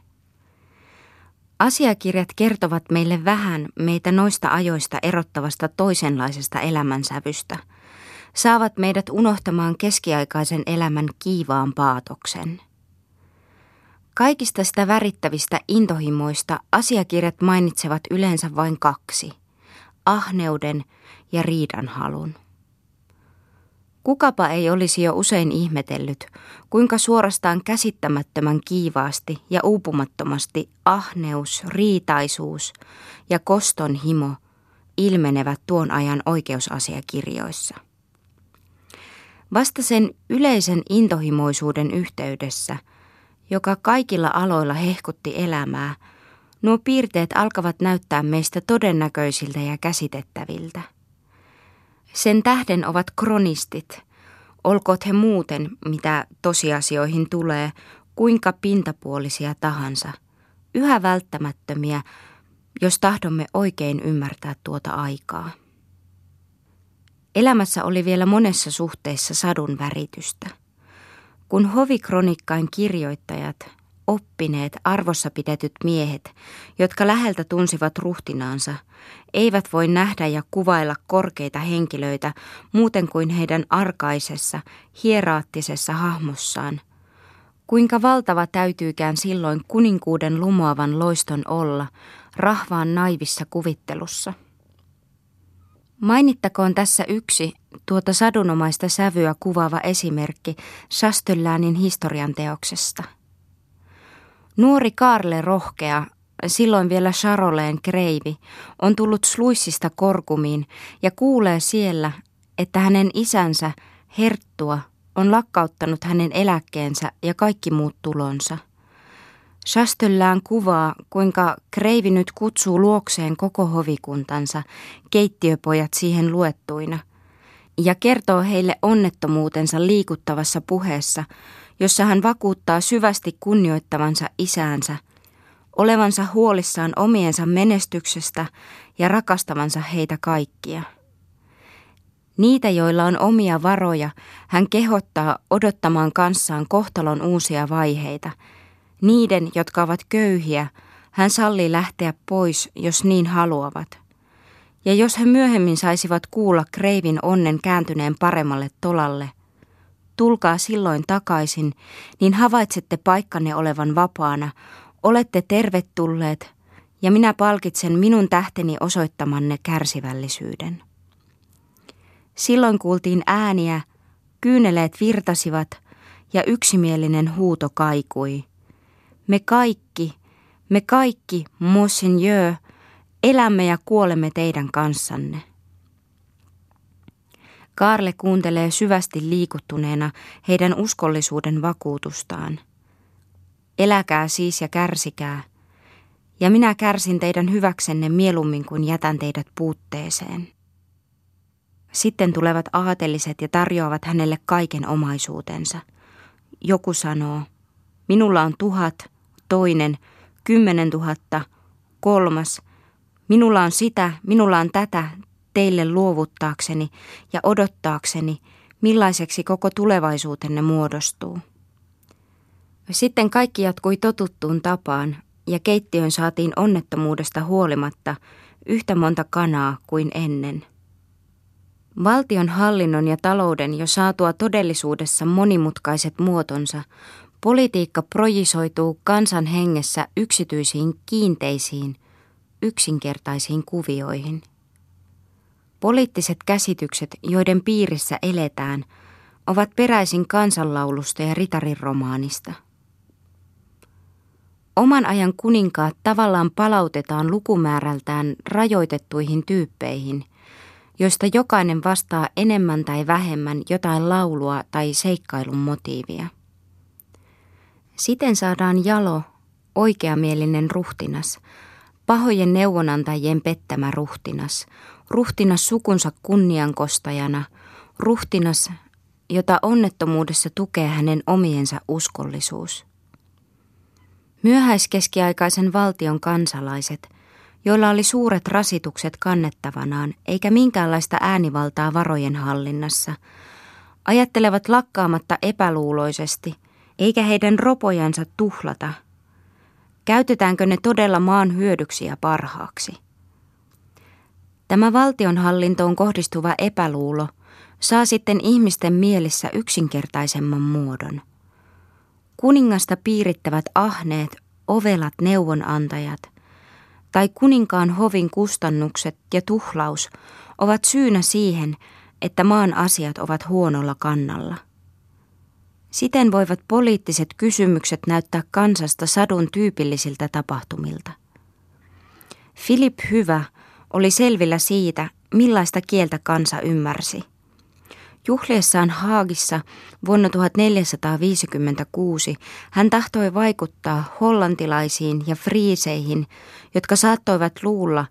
Asiakirjat kertovat meille vähän meitä noista ajoista erottavasta toisenlaisesta elämänsävystä. Saavat meidät unohtamaan keskiaikaisen elämän kiivaan paatoksen. Kaikista sitä värittävistä intohimoista asiakirjat mainitsevat yleensä vain kaksi, ahneuden ja riidanhalun. Kukapa ei olisi jo usein ihmetellyt, kuinka suorastaan käsittämättömän kiivaasti ja uupumattomasti ahneus, riitaisuus ja koston himo ilmenevät tuon ajan oikeusasiakirjoissa. Vasta sen yleisen intohimoisuuden yhteydessä, joka kaikilla aloilla hehkutti elämää, nuo piirteet alkavat näyttää meistä todennäköisiltä ja käsitettäviltä. Sen tähden ovat kronistit, olkoot he muuten, mitä tosiasioihin tulee, kuinka pintapuolisia tahansa, yhä välttämättömiä, jos tahdomme oikein ymmärtää tuota aikaa. Elämässä oli vielä monessa suhteessa sadun väritystä. Kun hovikronikkain kirjoittajat oppineet, arvossa pidetyt miehet, jotka läheltä tunsivat ruhtinaansa, eivät voi nähdä ja kuvailla korkeita henkilöitä muuten kuin heidän arkaisessa, hieraattisessa hahmossaan. Kuinka valtava täytyykään silloin kuninkuuden lumoavan loiston olla, rahvaan naivissa kuvittelussa. Mainittakoon tässä yksi tuota sadunomaista sävyä kuvaava esimerkki Shastöllänin historian teoksesta – Nuori Karle Rohkea, silloin vielä Charoleen kreivi, on tullut sluissista korkumiin ja kuulee siellä, että hänen isänsä, Herttua, on lakkauttanut hänen eläkkeensä ja kaikki muut tulonsa. Shastöllään kuvaa, kuinka Kreivi nyt kutsuu luokseen koko hovikuntansa, keittiöpojat siihen luettuina, ja kertoo heille onnettomuutensa liikuttavassa puheessa – jossa hän vakuuttaa syvästi kunnioittavansa isäänsä, olevansa huolissaan omiensa menestyksestä ja rakastavansa heitä kaikkia. Niitä, joilla on omia varoja, hän kehottaa odottamaan kanssaan kohtalon uusia vaiheita. Niiden, jotka ovat köyhiä, hän sallii lähteä pois, jos niin haluavat. Ja jos he myöhemmin saisivat kuulla Kreivin onnen kääntyneen paremmalle tolalle – tulkaa silloin takaisin, niin havaitsette paikkanne olevan vapaana, Olette tervetulleet ja minä palkitsen minun tähteni osoittamanne kärsivällisyyden. Silloin kuultiin ääniä, kyyneleet virtasivat ja yksimielinen huuto kaikui. Me kaikki, me kaikki, Monseigneur, elämme ja kuolemme teidän kanssanne. Karle kuuntelee syvästi liikuttuneena heidän uskollisuuden vakuutustaan. Eläkää siis ja kärsikää, ja minä kärsin teidän hyväksenne mieluummin kuin jätän teidät puutteeseen. Sitten tulevat aateliset ja tarjoavat hänelle kaiken omaisuutensa. Joku sanoo, minulla on tuhat, toinen, kymmenen tuhatta, kolmas, minulla on sitä, minulla on tätä, teille luovuttaakseni ja odottaakseni, millaiseksi koko tulevaisuutenne muodostuu. Sitten kaikki jatkui totuttuun tapaan, ja keittiön saatiin onnettomuudesta huolimatta yhtä monta kanaa kuin ennen. Valtion hallinnon ja talouden jo saatua todellisuudessa monimutkaiset muotonsa, politiikka projisoituu kansan hengessä yksityisiin kiinteisiin, yksinkertaisiin kuvioihin – Poliittiset käsitykset, joiden piirissä eletään, ovat peräisin kansanlaulusta ja ritarin romaanista. Oman ajan kuninkaat tavallaan palautetaan lukumäärältään rajoitettuihin tyyppeihin, joista jokainen vastaa enemmän tai vähemmän jotain laulua tai seikkailun motiivia. Siten saadaan jalo, oikeamielinen ruhtinas, pahojen neuvonantajien pettämä ruhtinas, ruhtinas sukunsa kunniankostajana, ruhtinas, jota onnettomuudessa tukee hänen omiensa uskollisuus. Myöhäiskeskiaikaisen valtion kansalaiset, joilla oli suuret rasitukset kannettavanaan eikä minkäänlaista äänivaltaa varojen hallinnassa, ajattelevat lakkaamatta epäluuloisesti, eikä heidän ropojansa tuhlata. Käytetäänkö ne todella maan hyödyksi ja parhaaksi? Tämä valtionhallintoon kohdistuva epäluulo saa sitten ihmisten mielissä yksinkertaisemman muodon. Kuningasta piirittävät ahneet, ovelat neuvonantajat tai kuninkaan hovin kustannukset ja tuhlaus ovat syynä siihen, että maan asiat ovat huonolla kannalla. Siten voivat poliittiset kysymykset näyttää kansasta sadun tyypillisiltä tapahtumilta. Filip Hyvä – oli selvillä siitä, millaista kieltä kansa ymmärsi. Juhliessaan Haagissa vuonna 1456 hän tahtoi vaikuttaa hollantilaisiin ja friiseihin, jotka saattoivat luulla,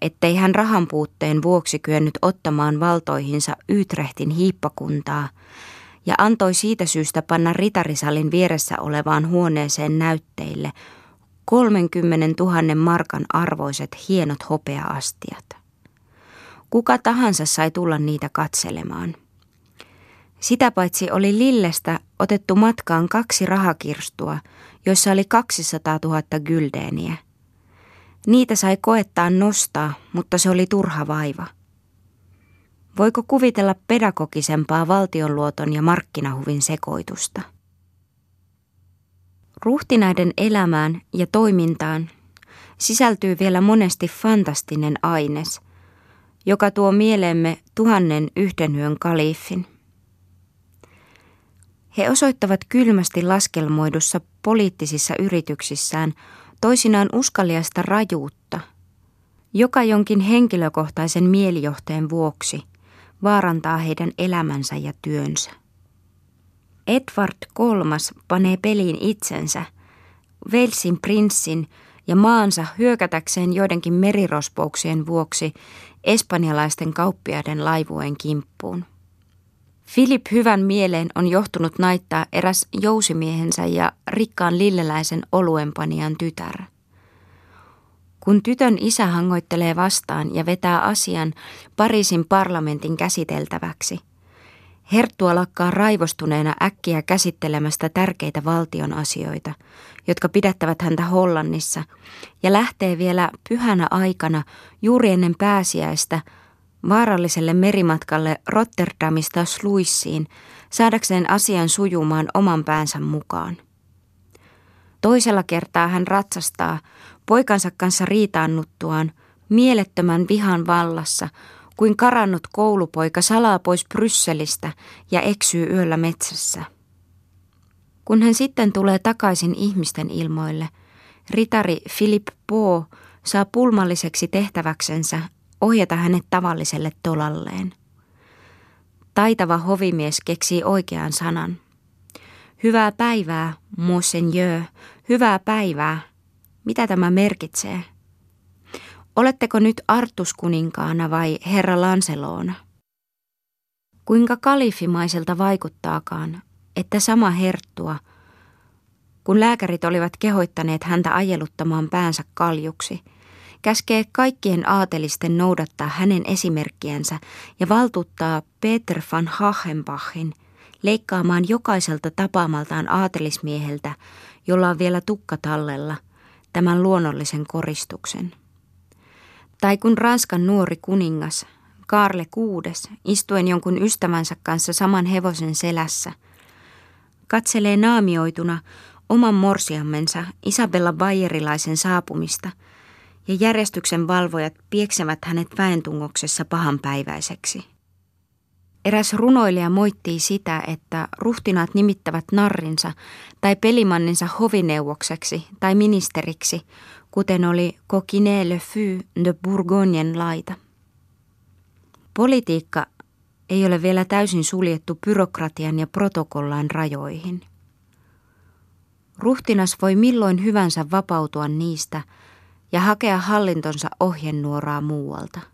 ettei hän rahan puutteen vuoksi kyennyt ottamaan valtoihinsa Ytrehtin hiippakuntaa, ja antoi siitä syystä panna ritarisalin vieressä olevaan huoneeseen näytteille 30 000 markan arvoiset hienot hopeaastiat. Kuka tahansa sai tulla niitä katselemaan. Sitä paitsi oli Lillestä otettu matkaan kaksi rahakirstua, joissa oli 200 000 gyldeeniä. Niitä sai koettaa nostaa, mutta se oli turha vaiva. Voiko kuvitella pedagogisempaa valtionluoton ja markkinahuvin sekoitusta? Ruhtinaiden elämään ja toimintaan sisältyy vielä monesti fantastinen aines, joka tuo mieleemme tuhannen yhden yön kaliifin. He osoittavat kylmästi laskelmoidussa poliittisissa yrityksissään toisinaan uskaliasta rajuutta, joka jonkin henkilökohtaisen mielijohteen vuoksi vaarantaa heidän elämänsä ja työnsä. Edward III panee peliin itsensä, Velsin prinssin ja maansa hyökätäkseen joidenkin merirospouksien vuoksi espanjalaisten kauppiaiden laivueen kimppuun. Philip hyvän mieleen on johtunut naittaa eräs jousimiehensä ja rikkaan lilleläisen oluenpanijan tytär. Kun tytön isä hangoittelee vastaan ja vetää asian Pariisin parlamentin käsiteltäväksi – Herttua lakkaa raivostuneena äkkiä käsittelemästä tärkeitä valtion asioita, jotka pidättävät häntä Hollannissa, ja lähtee vielä pyhänä aikana juuri ennen pääsiäistä vaaralliselle merimatkalle Rotterdamista Sluissiin saadakseen asian sujumaan oman päänsä mukaan. Toisella kertaa hän ratsastaa poikansa kanssa riitaannuttuaan mielettömän vihan vallassa, kuin karannut koulupoika salaa pois Brysselistä ja eksyy yöllä metsässä. Kun hän sitten tulee takaisin ihmisten ilmoille, ritari Philip Poe saa pulmalliseksi tehtäväksensä ohjata hänet tavalliselle tolalleen. Taitava hovimies keksii oikean sanan. Hyvää päivää, monseigneur, hyvää päivää. Mitä tämä merkitsee? Oletteko nyt Artuskuninkaana vai herra Lanseloona? Kuinka kalifimaiselta vaikuttaakaan, että sama herttua, kun lääkärit olivat kehoittaneet häntä ajeluttamaan päänsä kaljuksi, käskee kaikkien aatelisten noudattaa hänen esimerkkiänsä ja valtuuttaa Peter van Hachenbachin leikkaamaan jokaiselta tapaamaltaan aatelismieheltä, jolla on vielä tukka tallella, tämän luonnollisen koristuksen. Tai kun Ranskan nuori kuningas, Karle kuudes, istuen jonkun ystävänsä kanssa saman hevosen selässä, katselee naamioituna oman morsiammensa Isabella Bayerilaisen saapumista ja järjestyksen valvojat pieksevät hänet väentungoksessa pahanpäiväiseksi. Eräs runoilija moittii sitä, että ruhtinaat nimittävät narrinsa tai pelimanninsa hovineuvokseksi tai ministeriksi, kuten oli Coquinet le Feu de Bourgognen laita. Politiikka ei ole vielä täysin suljettu byrokratian ja protokollaan rajoihin. Ruhtinas voi milloin hyvänsä vapautua niistä ja hakea hallintonsa ohjenuoraa muualta.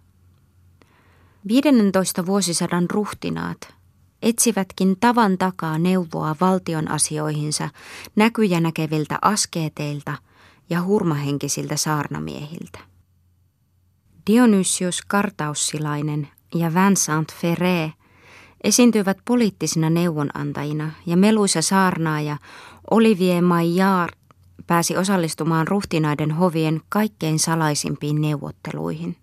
15 vuosisadan ruhtinaat etsivätkin tavan takaa neuvoa valtion asioihinsa näkyjä näkeviltä askeeteilta ja hurmahenkisiltä saarnamiehiltä. Dionysius Kartaussilainen ja Vincent Ferré esiintyivät poliittisina neuvonantajina ja meluisa saarnaaja Olivier Maillard pääsi osallistumaan ruhtinaiden hovien kaikkein salaisimpiin neuvotteluihin.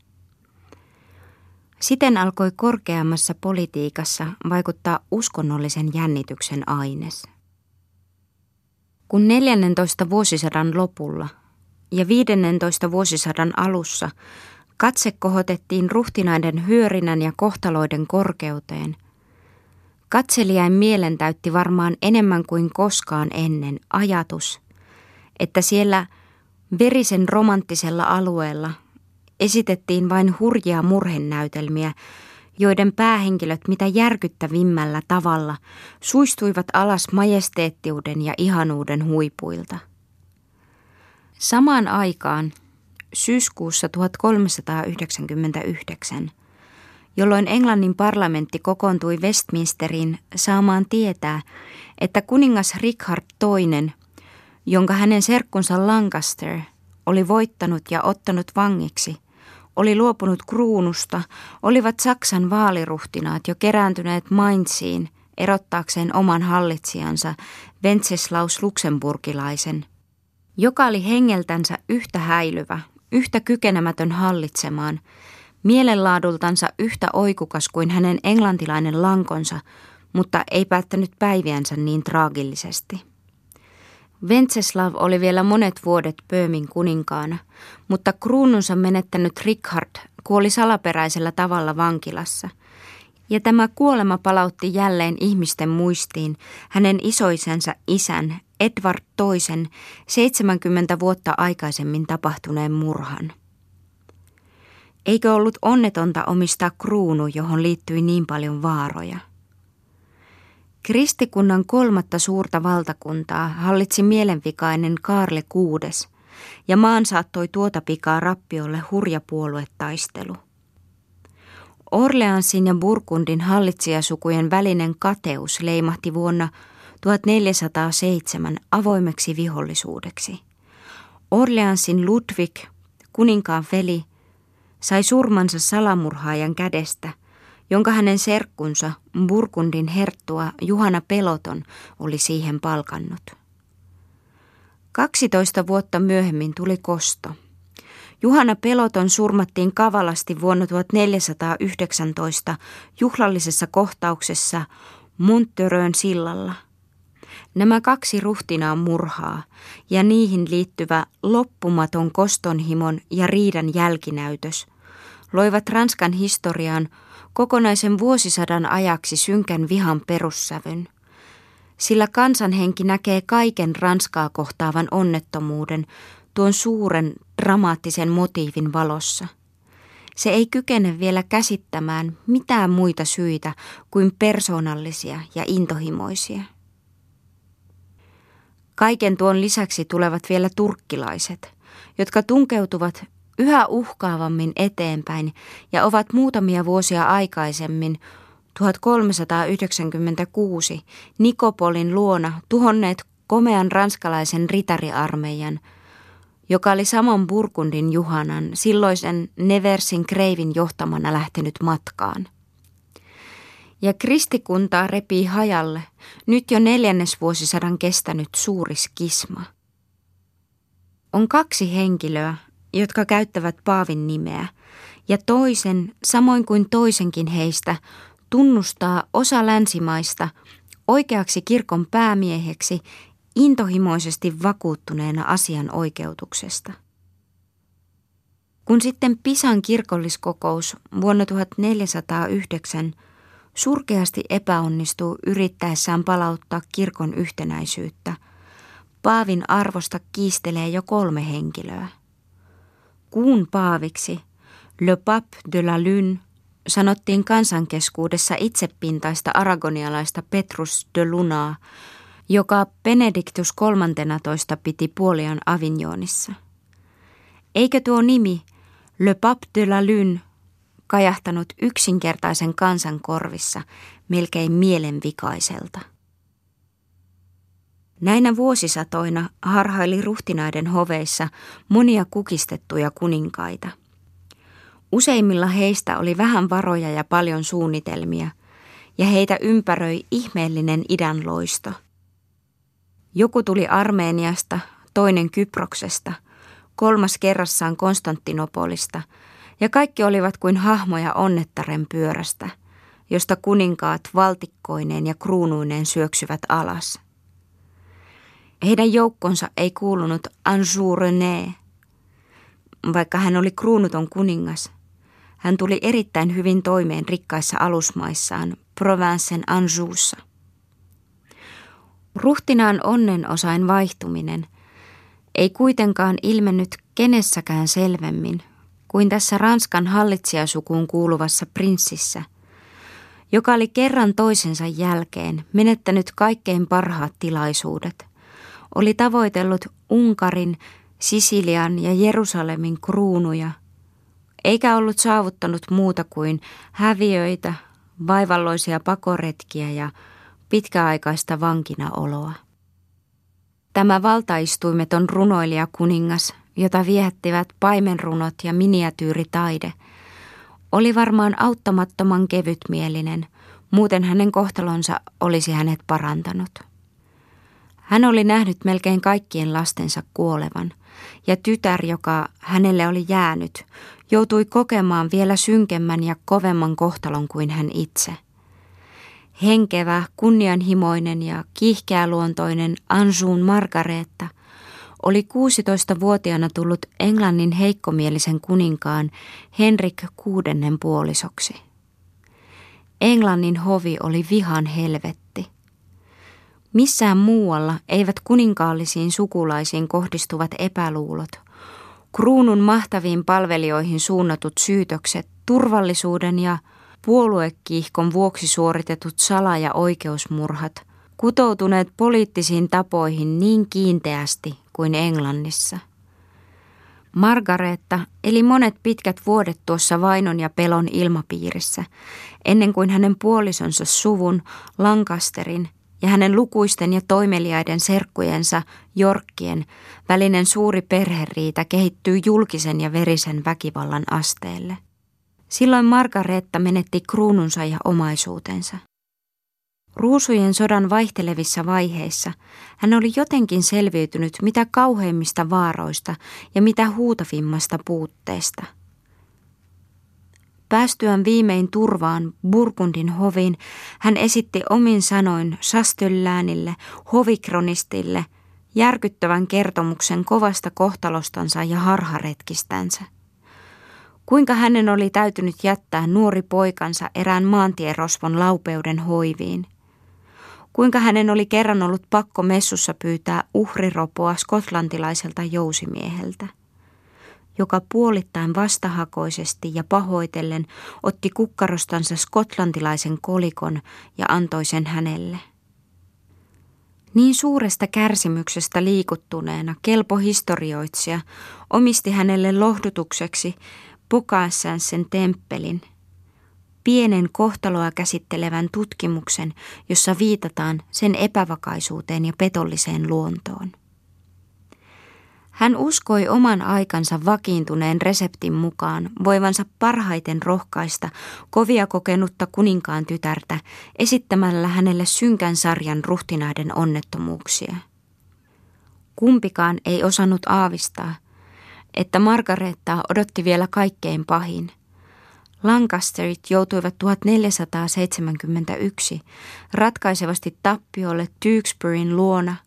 Siten alkoi korkeammassa politiikassa vaikuttaa uskonnollisen jännityksen aines. Kun 14 vuosisadan lopulla ja 15 vuosisadan alussa katse kohotettiin ruhtinaiden hyörinän ja kohtaloiden korkeuteen, katselijain mielen täytti varmaan enemmän kuin koskaan ennen ajatus, että siellä verisen romanttisella alueella esitettiin vain hurjia murhennäytelmiä, joiden päähenkilöt mitä järkyttävimmällä tavalla suistuivat alas majesteettiuden ja ihanuuden huipuilta. Samaan aikaan, syyskuussa 1399, jolloin Englannin parlamentti kokoontui Westminsteriin saamaan tietää, että kuningas Richard II, jonka hänen serkkunsa Lancaster oli voittanut ja ottanut vangiksi – oli luopunut kruunusta, olivat Saksan vaaliruhtinaat jo kerääntyneet Mainziin erottaakseen oman hallitsijansa Wenceslaus Luxemburgilaisen, joka oli hengeltänsä yhtä häilyvä, yhtä kykenemätön hallitsemaan, mielenlaadultansa yhtä oikukas kuin hänen englantilainen lankonsa, mutta ei päättänyt päiviänsä niin traagillisesti. Venceslav oli vielä monet vuodet Pöömin kuninkaana, mutta kruununsa menettänyt Richard kuoli salaperäisellä tavalla vankilassa. Ja tämä kuolema palautti jälleen ihmisten muistiin hänen isoisensa isän, Edward toisen 70 vuotta aikaisemmin tapahtuneen murhan. Eikö ollut onnetonta omistaa kruunu, johon liittyi niin paljon vaaroja? Kristikunnan kolmatta suurta valtakuntaa hallitsi mielenvikainen Kaarle kuudes, ja maan saattoi tuota pikaa rappiolle hurja puoluetaistelu. Orleansin ja Burkundin hallitsijasukujen välinen kateus leimahti vuonna 1407 avoimeksi vihollisuudeksi. Orleansin Ludwig, kuninkaan veli, sai surmansa salamurhaajan kädestä – jonka hänen serkkunsa, Burkundin herttua Juhana Peloton, oli siihen palkannut. 12 vuotta myöhemmin tuli kosto. Juhana Peloton surmattiin kavalasti vuonna 1419 juhlallisessa kohtauksessa Monttörön sillalla. Nämä kaksi ruhtinaan murhaa ja niihin liittyvä loppumaton kostonhimon ja riidan jälkinäytös loivat Ranskan historiaan kokonaisen vuosisadan ajaksi synkän vihan perussävyn. Sillä kansanhenki näkee kaiken Ranskaa kohtaavan onnettomuuden tuon suuren dramaattisen motiivin valossa. Se ei kykene vielä käsittämään mitään muita syitä kuin persoonallisia ja intohimoisia. Kaiken tuon lisäksi tulevat vielä turkkilaiset, jotka tunkeutuvat yhä uhkaavammin eteenpäin ja ovat muutamia vuosia aikaisemmin 1396 Nikopolin luona tuhonneet komean ranskalaisen ritariarmeijan, joka oli saman Burgundin Juhanan silloisen Neversin Kreivin johtamana lähtenyt matkaan. Ja kristikuntaa repii hajalle nyt jo neljännesvuosisadan kestänyt suuri skisma. On kaksi henkilöä, jotka käyttävät Paavin nimeä, ja toisen, samoin kuin toisenkin heistä, tunnustaa osa länsimaista oikeaksi kirkon päämieheksi intohimoisesti vakuuttuneena asian oikeutuksesta. Kun sitten Pisan kirkolliskokous vuonna 1409 surkeasti epäonnistuu yrittäessään palauttaa kirkon yhtenäisyyttä, Paavin arvosta kiistelee jo kolme henkilöä. Kuun paaviksi, Le Pape de la Lune, sanottiin kansankeskuudessa itsepintaista aragonialaista Petrus de Lunaa, joka Benediktus 13 piti puoliaan Avignonissa. Eikö tuo nimi, Le Pape de la Lune, kajahtanut yksinkertaisen kansan korvissa melkein mielenvikaiselta? Näinä vuosisatoina harhaili ruhtinaiden hoveissa monia kukistettuja kuninkaita. Useimmilla heistä oli vähän varoja ja paljon suunnitelmia, ja heitä ympäröi ihmeellinen idän loisto. Joku tuli Armeeniasta, toinen Kyproksesta, kolmas kerrassaan Konstantinopolista, ja kaikki olivat kuin hahmoja onnettaren pyörästä, josta kuninkaat valtikkoineen ja kruunuineen syöksyvät alas – heidän joukkonsa ei kuulunut Anjou René. Vaikka hän oli kruunuton kuningas, hän tuli erittäin hyvin toimeen rikkaissa alusmaissaan Provencen Anjoussa. Ruhtinaan onnen osain vaihtuminen ei kuitenkaan ilmennyt kenessäkään selvemmin kuin tässä Ranskan hallitsijasukuun kuuluvassa prinssissä, joka oli kerran toisensa jälkeen menettänyt kaikkein parhaat tilaisuudet – oli tavoitellut Unkarin, Sisilian ja Jerusalemin kruunuja, eikä ollut saavuttanut muuta kuin häviöitä, vaivalloisia pakoretkiä ja pitkäaikaista vankinaoloa. Tämä valtaistuimeton runoilija kuningas, jota viehättivät paimenrunot ja miniatyyritaide, oli varmaan auttamattoman kevytmielinen, muuten hänen kohtalonsa olisi hänet parantanut. Hän oli nähnyt melkein kaikkien lastensa kuolevan, ja tytär, joka hänelle oli jäänyt, joutui kokemaan vielä synkemmän ja kovemman kohtalon kuin hän itse. Henkevä, kunnianhimoinen ja kiihkeäluontoinen Anjuun Margareetta oli 16-vuotiaana tullut Englannin heikkomielisen kuninkaan Henrik kuudennen puolisoksi. Englannin hovi oli vihan helvetti. Missään muualla eivät kuninkaallisiin sukulaisiin kohdistuvat epäluulot, kruunun mahtaviin palvelijoihin suunnatut syytökset, turvallisuuden ja puoluekiihkon vuoksi suoritetut sala- ja oikeusmurhat, kutoutuneet poliittisiin tapoihin niin kiinteästi kuin Englannissa. Margaretta eli monet pitkät vuodet tuossa vainon ja pelon ilmapiirissä, ennen kuin hänen puolisonsa suvun, Lancasterin, ja hänen lukuisten ja toimeliaiden serkkujensa, Jorkkien, välinen suuri perheriita kehittyy julkisen ja verisen väkivallan asteelle. Silloin Margaretta menetti kruununsa ja omaisuutensa. Ruusujen sodan vaihtelevissa vaiheissa hän oli jotenkin selviytynyt mitä kauheimmista vaaroista ja mitä huutavimmasta puutteesta. Päästyään viimein turvaan Burgundin hovin, hän esitti omin sanoin Sastelläänille, hovikronistille, järkyttävän kertomuksen kovasta kohtalostansa ja harharetkistänsä. Kuinka hänen oli täytynyt jättää nuori poikansa erään maantierosvon laupeuden hoiviin. Kuinka hänen oli kerran ollut pakko messussa pyytää uhriropoa skotlantilaiselta jousimieheltä joka puolittain vastahakoisesti ja pahoitellen otti kukkarostansa skotlantilaisen kolikon ja antoi sen hänelle. Niin suuresta kärsimyksestä liikuttuneena kelpo historioitsija omisti hänelle lohdutukseksi Pokassansen temppelin, pienen kohtaloa käsittelevän tutkimuksen, jossa viitataan sen epävakaisuuteen ja petolliseen luontoon. Hän uskoi oman aikansa vakiintuneen reseptin mukaan voivansa parhaiten rohkaista kovia kokenutta kuninkaan tytärtä esittämällä hänelle synkän sarjan ruhtinaiden onnettomuuksia. Kumpikaan ei osannut aavistaa, että Margarettaa odotti vielä kaikkein pahin. Lancasterit joutuivat 1471 ratkaisevasti tappiolle Tewksburyn luona –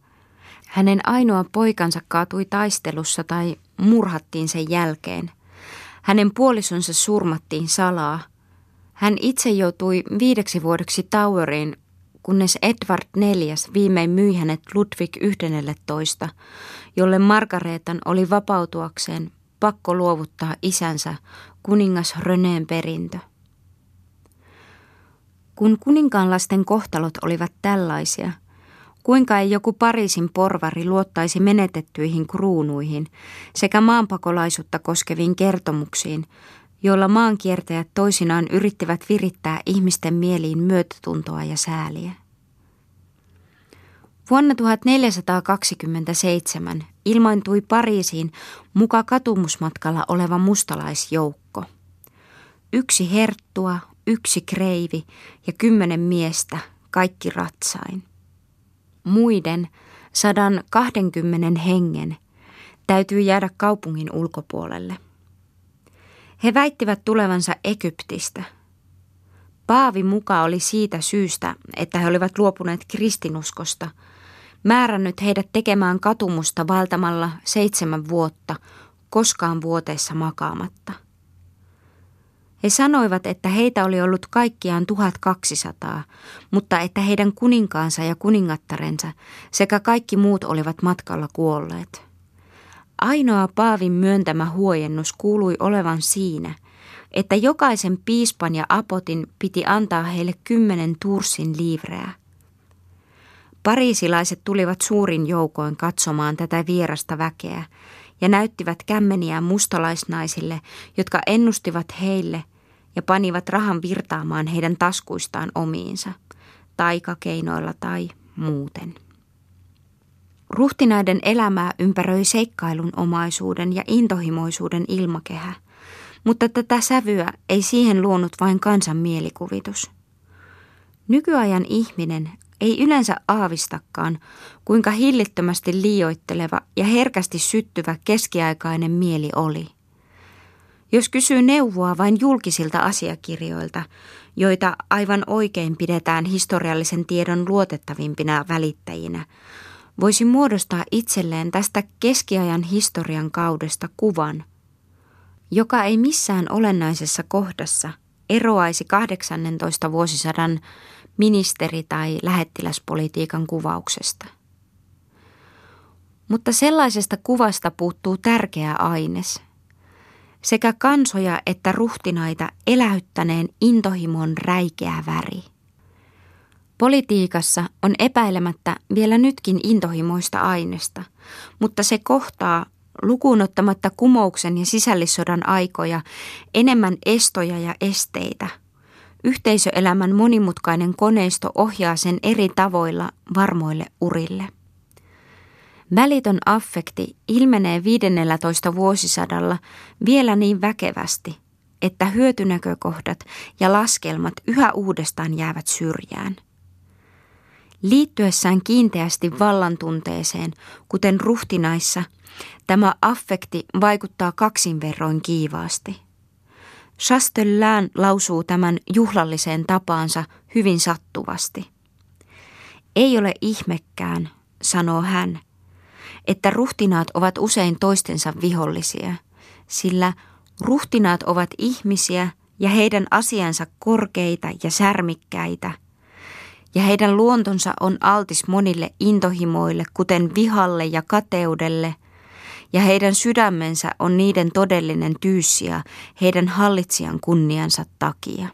hänen ainoa poikansa kaatui taistelussa tai murhattiin sen jälkeen. Hänen puolisonsa surmattiin salaa. Hän itse joutui viideksi vuodeksi Toweriin, kunnes Edward IV viimein myi hänet Ludwig XI, jolle Margaretan oli vapautuakseen pakko luovuttaa isänsä kuningas Röneen perintö. Kun kuninkaanlasten kohtalot olivat tällaisia – Kuinka ei joku Pariisin porvari luottaisi menetettyihin kruunuihin sekä maanpakolaisuutta koskeviin kertomuksiin, joilla maankiertäjät toisinaan yrittivät virittää ihmisten mieliin myötätuntoa ja sääliä. Vuonna 1427 ilmaintui Pariisiin muka katumusmatkalla oleva mustalaisjoukko. Yksi herttua, yksi kreivi ja kymmenen miestä, kaikki ratsain muiden 120 hengen täytyy jäädä kaupungin ulkopuolelle. He väittivät tulevansa Egyptistä. Paavi muka oli siitä syystä, että he olivat luopuneet kristinuskosta, määrännyt heidät tekemään katumusta valtamalla seitsemän vuotta, koskaan vuoteessa makaamatta – he sanoivat, että heitä oli ollut kaikkiaan 1200, mutta että heidän kuninkaansa ja kuningattarensa sekä kaikki muut olivat matkalla kuolleet. Ainoa Paavin myöntämä huojennus kuului olevan siinä, että jokaisen piispan ja apotin piti antaa heille kymmenen tursin liivreä. Pariisilaiset tulivat suurin joukoin katsomaan tätä vierasta väkeä ja näyttivät kämmeniään mustalaisnaisille, jotka ennustivat heille, ja panivat rahan virtaamaan heidän taskuistaan omiinsa, taikakeinoilla tai muuten. Ruhtinaiden elämää ympäröi seikkailun omaisuuden ja intohimoisuuden ilmakehä, mutta tätä sävyä ei siihen luonut vain kansan mielikuvitus. Nykyajan ihminen ei yleensä aavistakaan, kuinka hillittömästi liioitteleva ja herkästi syttyvä keskiaikainen mieli oli – jos kysyy neuvoa vain julkisilta asiakirjoilta, joita aivan oikein pidetään historiallisen tiedon luotettavimpina välittäjinä, voisi muodostaa itselleen tästä keskiajan historian kaudesta kuvan, joka ei missään olennaisessa kohdassa eroaisi 18 vuosisadan ministeri- tai lähettiläspolitiikan kuvauksesta. Mutta sellaisesta kuvasta puuttuu tärkeä aines – sekä kansoja että ruhtinaita eläyttäneen intohimon räikeä väri. Politiikassa on epäilemättä vielä nytkin intohimoista aineesta, mutta se kohtaa lukuun ottamatta kumouksen ja sisällissodan aikoja enemmän estoja ja esteitä. Yhteisöelämän monimutkainen koneisto ohjaa sen eri tavoilla varmoille urille. Välitön affekti ilmenee 15 vuosisadalla vielä niin väkevästi, että hyötynäkökohdat ja laskelmat yhä uudestaan jäävät syrjään. Liittyessään kiinteästi vallantunteeseen, kuten ruhtinaissa, tämä affekti vaikuttaa kaksin verroin kiivaasti. Chastellan lausuu tämän juhlalliseen tapaansa hyvin sattuvasti. Ei ole ihmekään, sanoo hän, että ruhtinaat ovat usein toistensa vihollisia, sillä ruhtinaat ovat ihmisiä ja heidän asiansa korkeita ja särmikkäitä, ja heidän luontonsa on altis monille intohimoille, kuten vihalle ja kateudelle, ja heidän sydämensä on niiden todellinen tyyssiä heidän hallitsijan kunniansa takia.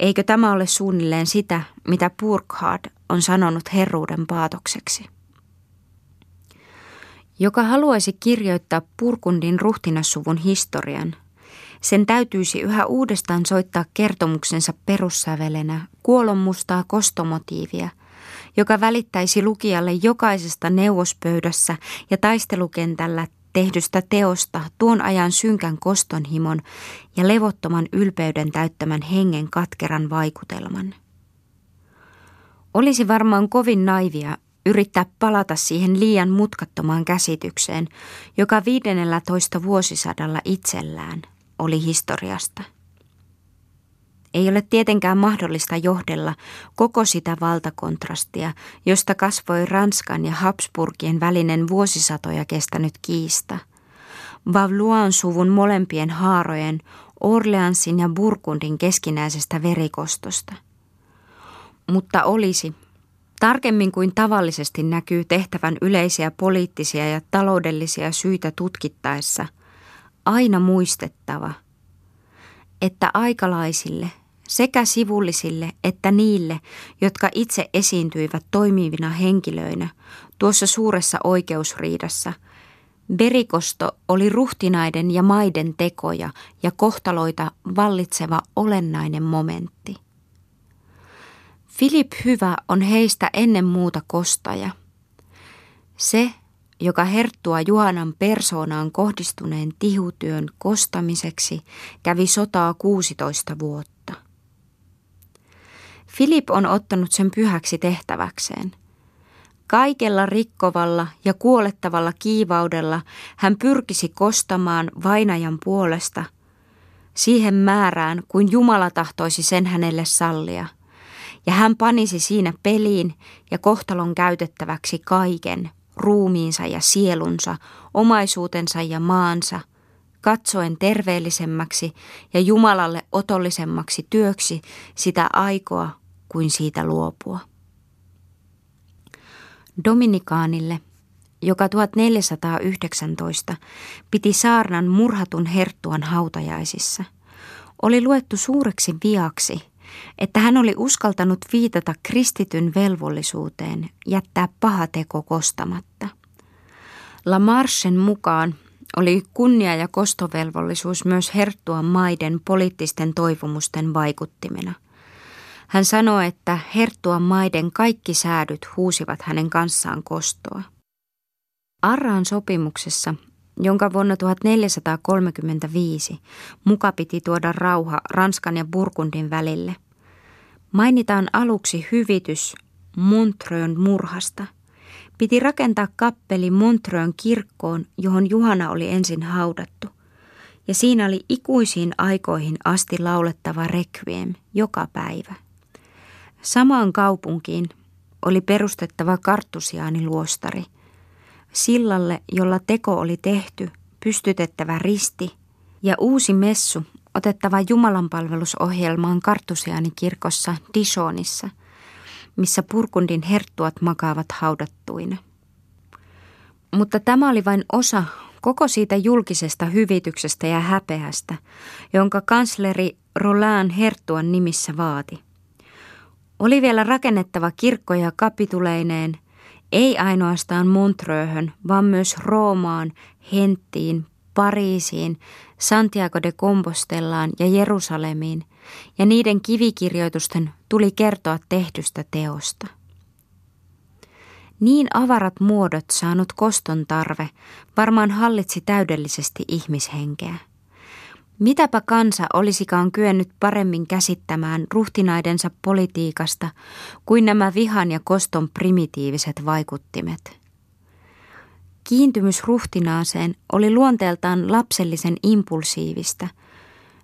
Eikö tämä ole suunnilleen sitä, mitä Burkhard on sanonut herruuden paatokseksi? Joka haluaisi kirjoittaa Purkundin ruhtinassuvun historian, sen täytyisi yhä uudestaan soittaa kertomuksensa perussävelenä kuolonmustaa kostomotiivia, joka välittäisi lukijalle jokaisesta neuvospöydässä ja taistelukentällä tehdystä teosta tuon ajan synkän kostonhimon ja levottoman ylpeyden täyttämän hengen katkeran vaikutelman. Olisi varmaan kovin naivia yrittää palata siihen liian mutkattomaan käsitykseen, joka 15 vuosisadalla itsellään oli historiasta. Ei ole tietenkään mahdollista johdella koko sitä valtakontrastia, josta kasvoi Ranskan ja Habsburgien välinen vuosisatoja kestänyt kiista. Vavluan suvun molempien haarojen, Orleansin ja Burgundin keskinäisestä verikostosta. Mutta olisi, tarkemmin kuin tavallisesti näkyy tehtävän yleisiä poliittisia ja taloudellisia syitä tutkittaessa, aina muistettava – että aikalaisille, sekä sivullisille että niille, jotka itse esiintyivät toimivina henkilöinä tuossa suuressa oikeusriidassa, verikosto oli ruhtinaiden ja maiden tekoja ja kohtaloita vallitseva olennainen momentti. Filip Hyvä on heistä ennen muuta kostaja. Se, joka herttua Juhanan persoonaan kohdistuneen tihutyön kostamiseksi kävi sotaa 16 vuotta. Filip on ottanut sen pyhäksi tehtäväkseen. Kaikella rikkovalla ja kuolettavalla kiivaudella hän pyrkisi kostamaan vainajan puolesta siihen määrään, kuin Jumala tahtoisi sen hänelle sallia. Ja hän panisi siinä peliin ja kohtalon käytettäväksi kaiken – ruumiinsa ja sielunsa, omaisuutensa ja maansa, katsoen terveellisemmäksi ja Jumalalle otollisemmaksi työksi sitä aikoa kuin siitä luopua. Dominikaanille, joka 1419 piti saarnan murhatun herttuan hautajaisissa, oli luettu suureksi viaksi – että hän oli uskaltanut viitata kristityn velvollisuuteen jättää paha teko kostamatta. Lamarchen mukaan oli kunnia- ja kostovelvollisuus myös herttua maiden poliittisten toivomusten vaikuttimena. Hän sanoi, että herttua maiden kaikki säädyt huusivat hänen kanssaan kostoa. Arraan sopimuksessa jonka vuonna 1435 muka piti tuoda rauha Ranskan ja Burgundin välille. Mainitaan aluksi hyvitys Montrön murhasta. Piti rakentaa kappeli Montrön kirkkoon, johon Juhana oli ensin haudattu. Ja siinä oli ikuisiin aikoihin asti laulettava requiem joka päivä. Samaan kaupunkiin oli perustettava karttusiaaniluostari – sillalle, jolla teko oli tehty, pystytettävä risti ja uusi messu otettava jumalanpalvelusohjelmaan Kartusiaanikirkossa Dishonissa, missä Purkundin herttuat makaavat haudattuina. Mutta tämä oli vain osa koko siitä julkisesta hyvityksestä ja häpeästä, jonka kansleri Roland herttuan nimissä vaati. Oli vielä rakennettava kirkkoja kapituleineen – ei ainoastaan Montreuhön, vaan myös Roomaan, Henttiin, Pariisiin, Santiago de Compostellaan ja Jerusalemiin, ja niiden kivikirjoitusten tuli kertoa tehdystä teosta. Niin avarat muodot saanut koston tarve varmaan hallitsi täydellisesti ihmishenkeä. Mitäpä kansa olisikaan kyennyt paremmin käsittämään ruhtinaidensa politiikasta kuin nämä vihan ja koston primitiiviset vaikuttimet. Kiintymys ruhtinaaseen oli luonteeltaan lapsellisen impulsiivista,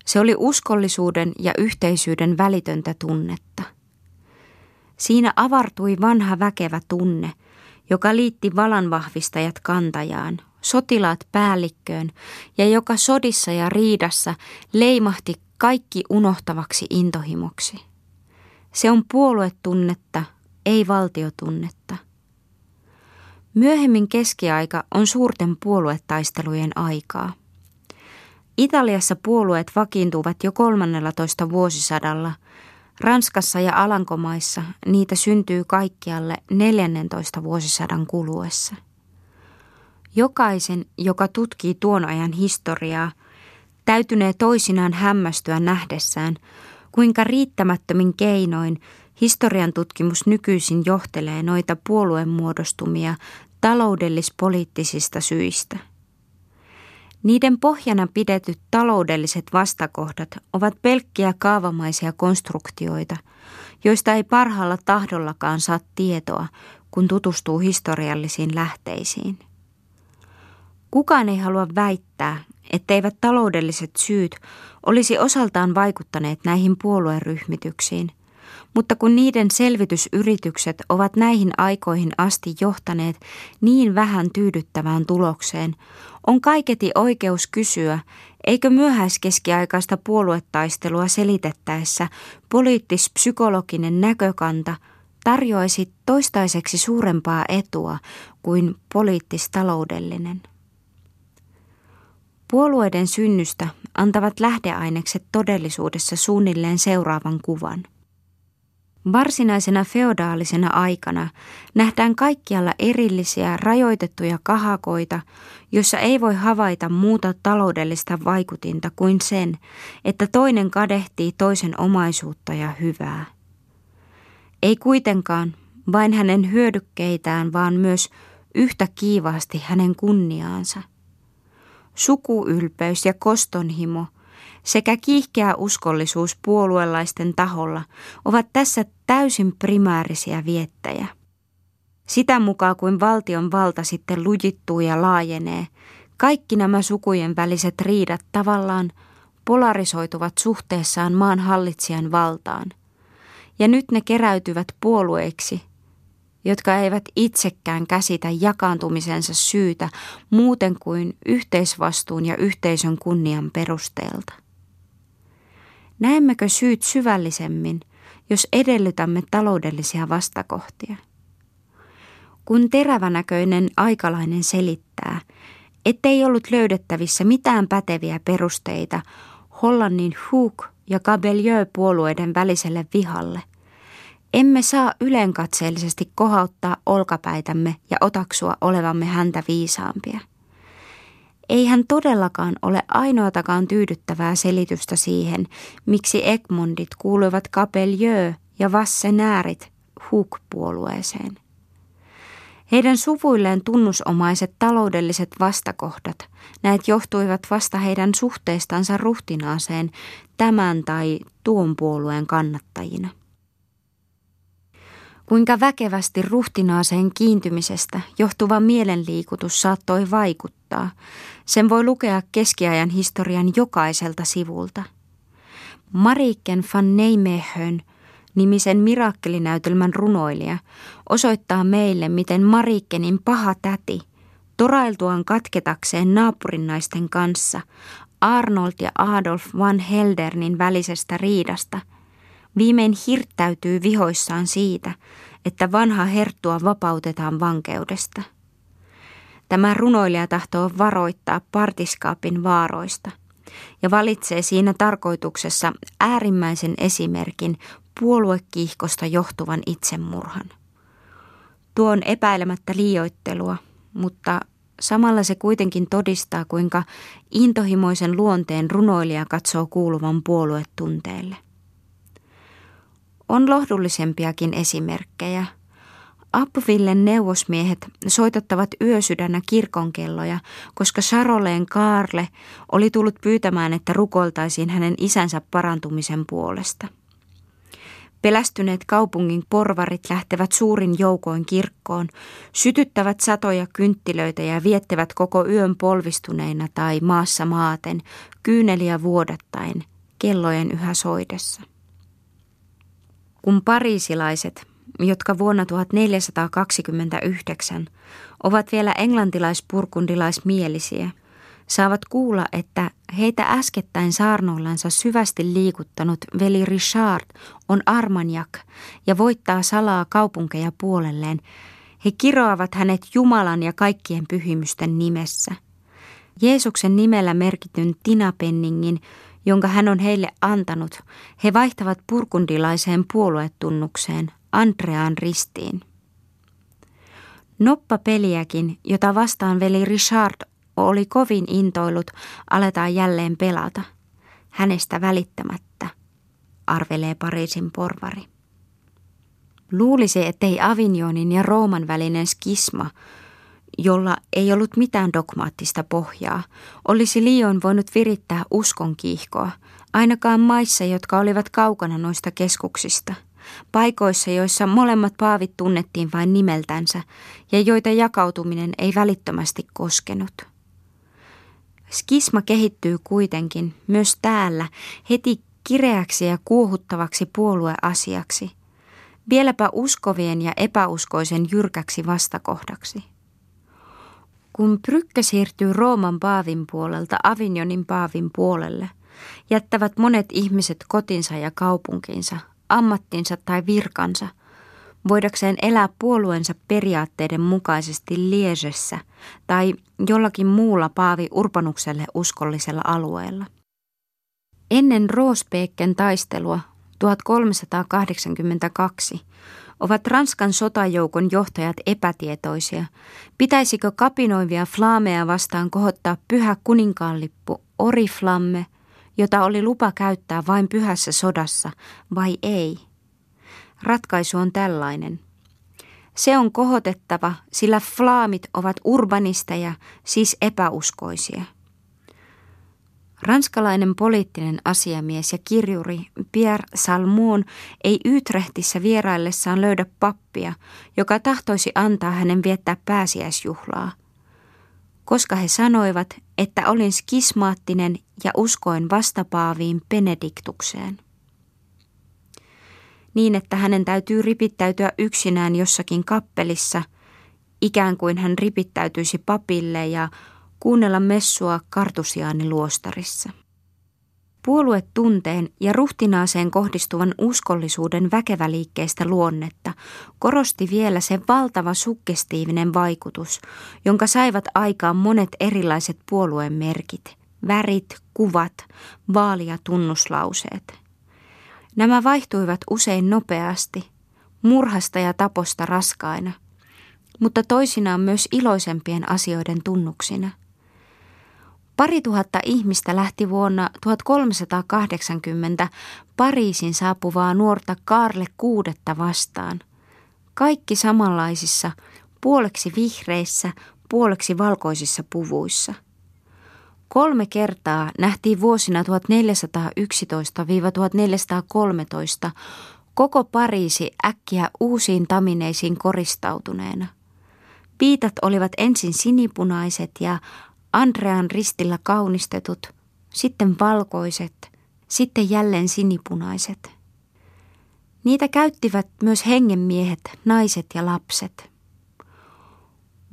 Se oli uskollisuuden ja yhteisyyden välitöntä tunnetta. Siinä avartui vanha väkevä tunne, joka liitti valanvahvistajat kantajaan, sotilaat päällikköön ja joka sodissa ja riidassa leimahti kaikki unohtavaksi intohimoksi. Se on puoluetunnetta, ei valtiotunnetta. Myöhemmin keskiaika on suurten puoluetaistelujen aikaa. Italiassa puolueet vakiintuvat jo 13 vuosisadalla. Ranskassa ja Alankomaissa niitä syntyy kaikkialle 14 vuosisadan kuluessa. Jokaisen, joka tutkii tuon ajan historiaa, täytynee toisinaan hämmästyä nähdessään, kuinka riittämättömin keinoin historian tutkimus nykyisin johtelee noita puolueen muodostumia taloudellis-poliittisista syistä. Niiden pohjana pidetyt taloudelliset vastakohdat ovat pelkkiä kaavamaisia konstruktioita, joista ei parhaalla tahdollakaan saa tietoa, kun tutustuu historiallisiin lähteisiin. Kukaan ei halua väittää, etteivät taloudelliset syyt olisi osaltaan vaikuttaneet näihin puolueryhmityksiin, mutta kun niiden selvitysyritykset ovat näihin aikoihin asti johtaneet niin vähän tyydyttävään tulokseen, on kaiketi oikeus kysyä, eikö myöhäiskeskiaikaista puoluetaistelua selitettäessä poliittis-psykologinen näkökanta tarjoaisi toistaiseksi suurempaa etua kuin poliittis-taloudellinen. Puolueiden synnystä antavat lähdeainekset todellisuudessa suunnilleen seuraavan kuvan. Varsinaisena feodaalisena aikana nähdään kaikkialla erillisiä rajoitettuja kahakoita, joissa ei voi havaita muuta taloudellista vaikutinta kuin sen, että toinen kadehtii toisen omaisuutta ja hyvää. Ei kuitenkaan vain hänen hyödykkeitään, vaan myös yhtä kiivaasti hänen kunniaansa – sukuylpeys ja kostonhimo sekä kiihkeä uskollisuus puolueelaisten taholla ovat tässä täysin primäärisiä viettäjä. Sitä mukaan kuin valtion valta sitten lujittuu ja laajenee, kaikki nämä sukujen väliset riidat tavallaan polarisoituvat suhteessaan maan hallitsijan valtaan. Ja nyt ne keräytyvät puolueiksi – jotka eivät itsekään käsitä jakaantumisensa syytä muuten kuin yhteisvastuun ja yhteisön kunnian perusteelta. Näemmekö syyt syvällisemmin, jos edellytämme taloudellisia vastakohtia? Kun terävänäköinen aikalainen selittää, ettei ollut löydettävissä mitään päteviä perusteita Hollannin Hook ja Gabelieu puolueiden väliselle vihalle – emme saa ylenkatseellisesti kohauttaa olkapäitämme ja otaksua olevamme häntä viisaampia. Ei hän todellakaan ole ainoatakaan tyydyttävää selitystä siihen, miksi Egmondit kuuluivat Capelieu ja Vassenäärit Huk-puolueeseen. Heidän suvuilleen tunnusomaiset taloudelliset vastakohdat, näet johtuivat vasta heidän suhteestansa ruhtinaaseen tämän tai tuon puolueen kannattajina kuinka väkevästi ruhtinaaseen kiintymisestä johtuva mielenliikutus saattoi vaikuttaa. Sen voi lukea keskiajan historian jokaiselta sivulta. Mariken van Nijmegen nimisen mirakkelinäytelmän runoilija osoittaa meille, miten Marikenin paha täti, torailtuaan katketakseen naapurinnaisten kanssa, Arnold ja Adolf van Heldernin välisestä riidasta – Viimein hirttäytyy vihoissaan siitä, että vanha herttua vapautetaan vankeudesta. Tämä runoilija tahtoo varoittaa partiskaapin vaaroista ja valitsee siinä tarkoituksessa äärimmäisen esimerkin puoluekiihkosta johtuvan itsemurhan. Tuo on epäilemättä liioittelua, mutta samalla se kuitenkin todistaa, kuinka intohimoisen luonteen runoilija katsoo kuuluvan puoluetunteelle. On lohdullisempiakin esimerkkejä. Apvillen neuvosmiehet soitottavat yösydännä kirkonkelloja, koska Charoleen Kaarle oli tullut pyytämään, että rukoiltaisiin hänen isänsä parantumisen puolesta. Pelästyneet kaupungin porvarit lähtevät suurin joukoin kirkkoon, sytyttävät satoja kynttilöitä ja viettävät koko yön polvistuneina tai maassa maaten, kyyneliä vuodattaen, kellojen yhä soidessa. Kun pariisilaiset, jotka vuonna 1429 ovat vielä englantilaispurkundilaismielisiä, saavat kuulla, että heitä äskettäin saarnoillansa syvästi liikuttanut veli Richard on armanjak ja voittaa salaa kaupunkeja puolelleen, he kiroavat hänet Jumalan ja kaikkien pyhimysten nimessä. Jeesuksen nimellä merkityn tinapenningin, jonka hän on heille antanut, he vaihtavat purkundilaiseen puoluetunnukseen, Andreaan ristiin. Noppa-peliäkin, jota vastaan veli Richard oli kovin intoilut, aletaan jälleen pelata. Hänestä välittämättä, arvelee Pariisin porvari. Luulisi, ettei Avignonin ja Rooman välinen skisma, jolla ei ollut mitään dogmaattista pohjaa, olisi liioin voinut virittää uskon kiihkoa, ainakaan maissa, jotka olivat kaukana noista keskuksista, paikoissa, joissa molemmat paavit tunnettiin vain nimeltänsä ja joita jakautuminen ei välittömästi koskenut. Skisma kehittyy kuitenkin myös täällä heti kireäksi ja kuohuttavaksi puolueasiaksi – vieläpä uskovien ja epäuskoisen jyrkäksi vastakohdaksi. Kun Brykkä siirtyy Rooman paavin puolelta Avignonin paavin puolelle, jättävät monet ihmiset kotinsa ja kaupunkinsa, ammattinsa tai virkansa, voidakseen elää puolueensa periaatteiden mukaisesti Liesessä tai jollakin muulla paavi Urbanukselle uskollisella alueella. Ennen Roosbeekken taistelua 1382 ovat Ranskan sotajoukon johtajat epätietoisia. Pitäisikö kapinoivia flaameja vastaan kohottaa pyhä kuninkaanlippu Oriflamme, jota oli lupa käyttää vain pyhässä sodassa, vai ei? Ratkaisu on tällainen. Se on kohotettava, sillä flaamit ovat urbanisteja, siis epäuskoisia. Ranskalainen poliittinen asiamies ja kirjuri Pierre Salmon ei Ytrehtissä vieraillessaan löydä pappia, joka tahtoisi antaa hänen viettää pääsiäisjuhlaa. Koska he sanoivat, että olin skismaattinen ja uskoin vastapaaviin Benediktukseen. Niin, että hänen täytyy ripittäytyä yksinään jossakin kappelissa, ikään kuin hän ripittäytyisi papille ja kuunnella messua kartusiaaniluostarissa. Puoluetunteen ja ruhtinaaseen kohdistuvan uskollisuuden väkeväliikkeistä luonnetta korosti vielä se valtava suggestiivinen vaikutus, jonka saivat aikaan monet erilaiset puolueen merkit, värit, kuvat, vaali- ja tunnuslauseet. Nämä vaihtuivat usein nopeasti, murhasta ja taposta raskaina, mutta toisinaan myös iloisempien asioiden tunnuksina – Pari tuhatta ihmistä lähti vuonna 1380 Pariisin saapuvaa nuorta Karle kuudetta vastaan. Kaikki samanlaisissa, puoleksi vihreissä, puoleksi valkoisissa puvuissa. Kolme kertaa nähtiin vuosina 1411-1413 koko Pariisi äkkiä uusiin tamineisiin koristautuneena. Piitat olivat ensin sinipunaiset ja Andrean ristillä kaunistetut, sitten valkoiset, sitten jälleen sinipunaiset. Niitä käyttivät myös hengenmiehet, naiset ja lapset.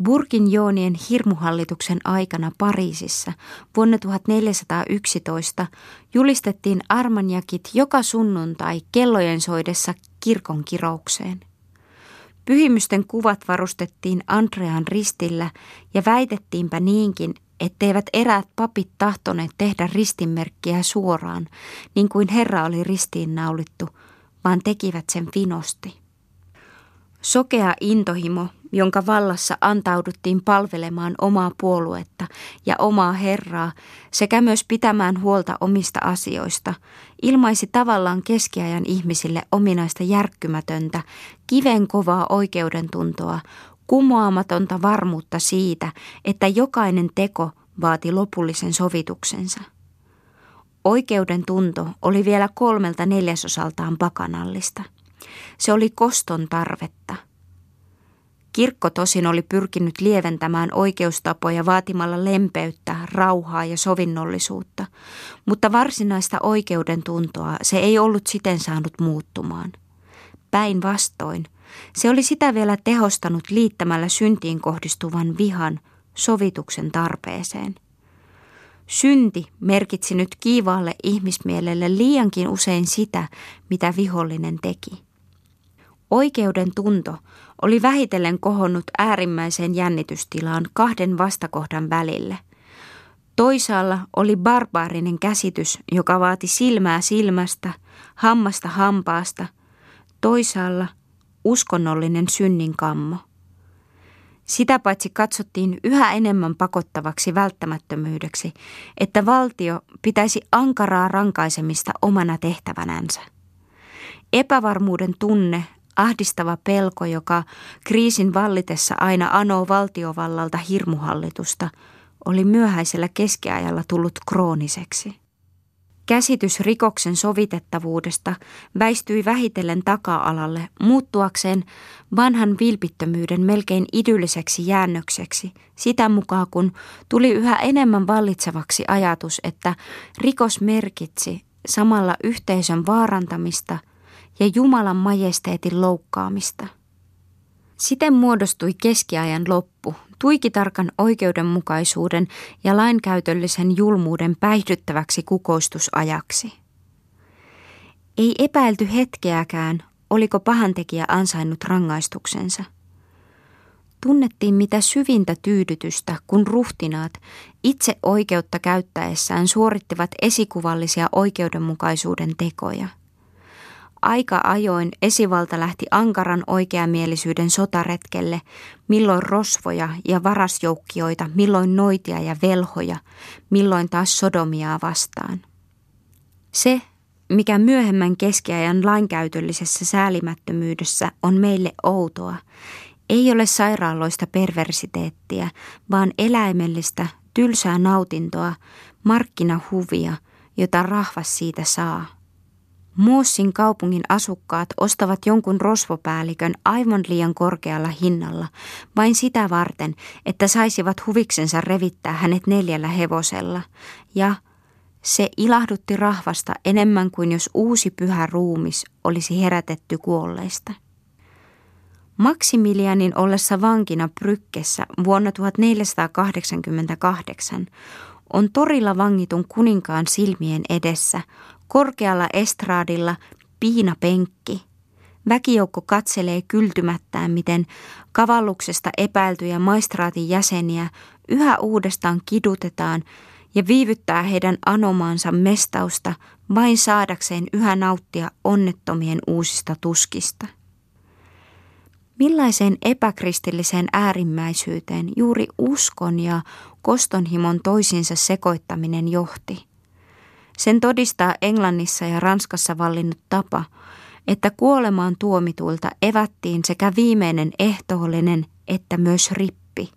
Burginjoonien hirmuhallituksen aikana Pariisissa vuonna 1411 julistettiin armanjakit joka sunnuntai kellojen soidessa kirkon kiroukseen. Pyhimysten kuvat varustettiin Andrean ristillä ja väitettiinpä niinkin, etteivät eräät papit tahtoneet tehdä ristinmerkkiä suoraan, niin kuin Herra oli ristiinnaulittu, vaan tekivät sen vinosti. Sokea intohimo, jonka vallassa antauduttiin palvelemaan omaa puoluetta ja omaa Herraa sekä myös pitämään huolta omista asioista, ilmaisi tavallaan keskiajan ihmisille ominaista järkkymätöntä, kiven kovaa oikeudentuntoa, kumoamatonta varmuutta siitä, että jokainen teko vaati lopullisen sovituksensa. Oikeuden tunto oli vielä kolmelta neljäsosaltaan pakanallista. Se oli koston tarvetta. Kirkko tosin oli pyrkinyt lieventämään oikeustapoja vaatimalla lempeyttä, rauhaa ja sovinnollisuutta, mutta varsinaista oikeuden tuntoa se ei ollut siten saanut muuttumaan. Päinvastoin, se oli sitä vielä tehostanut liittämällä syntiin kohdistuvan vihan sovituksen tarpeeseen. Synti merkitsi nyt kiivaalle ihmismielelle liiankin usein sitä, mitä vihollinen teki. Oikeuden tunto oli vähitellen kohonnut äärimmäiseen jännitystilaan kahden vastakohdan välille. Toisaalla oli barbaarinen käsitys, joka vaati silmää silmästä, hammasta hampaasta. Toisaalla uskonnollinen synnin kammo. Sitä paitsi katsottiin yhä enemmän pakottavaksi välttämättömyydeksi, että valtio pitäisi ankaraa rankaisemista omana tehtävänänsä. Epävarmuuden tunne Ahdistava pelko, joka kriisin vallitessa aina anoo valtiovallalta hirmuhallitusta, oli myöhäisellä keskiajalla tullut krooniseksi. Käsitys rikoksen sovitettavuudesta väistyi vähitellen taka-alalle muuttuakseen vanhan vilpittömyyden melkein idylliseksi jäännökseksi, sitä mukaan kun tuli yhä enemmän vallitsevaksi ajatus, että rikos merkitsi samalla yhteisön vaarantamista – ja Jumalan majesteetin loukkaamista. Siten muodostui keskiajan loppu, tuikitarkan oikeudenmukaisuuden ja lainkäytöllisen julmuuden päihdyttäväksi kukoistusajaksi. Ei epäilty hetkeäkään, oliko pahantekijä ansainnut rangaistuksensa. Tunnettiin mitä syvintä tyydytystä, kun ruhtinaat itse oikeutta käyttäessään suorittivat esikuvallisia oikeudenmukaisuuden tekoja – Aika ajoin esivalta lähti ankaran oikeamielisyyden sotaretkelle, milloin rosvoja ja varasjoukkioita, milloin noitia ja velhoja, milloin taas sodomiaa vastaan. Se, mikä myöhemmän keskiajan lainkäytöllisessä säälimättömyydessä on meille outoa, ei ole sairaaloista perversiteettiä, vaan eläimellistä, tylsää nautintoa, markkinahuvia, jota rahvas siitä saa. Moossin kaupungin asukkaat ostavat jonkun rosvopäällikön aivan liian korkealla hinnalla, vain sitä varten, että saisivat huviksensa revittää hänet neljällä hevosella. Ja se ilahdutti rahvasta enemmän kuin jos uusi pyhä ruumis olisi herätetty kuolleista. Maximilianin ollessa vankina Brykkessä vuonna 1488 on torilla vangitun kuninkaan silmien edessä Korkealla estraadilla piinapenkki. Väkijoukko katselee kyltymättään, miten kavalluksesta epäiltyjä maistraatin jäseniä yhä uudestaan kidutetaan ja viivyttää heidän anomaansa mestausta vain saadakseen yhä nauttia onnettomien uusista tuskista. Millaiseen epäkristilliseen äärimmäisyyteen juuri uskon ja kostonhimon toisinsa sekoittaminen johti – sen todistaa Englannissa ja Ranskassa vallinnut tapa, että kuolemaan tuomituilta evättiin sekä viimeinen ehtoollinen että myös rippi.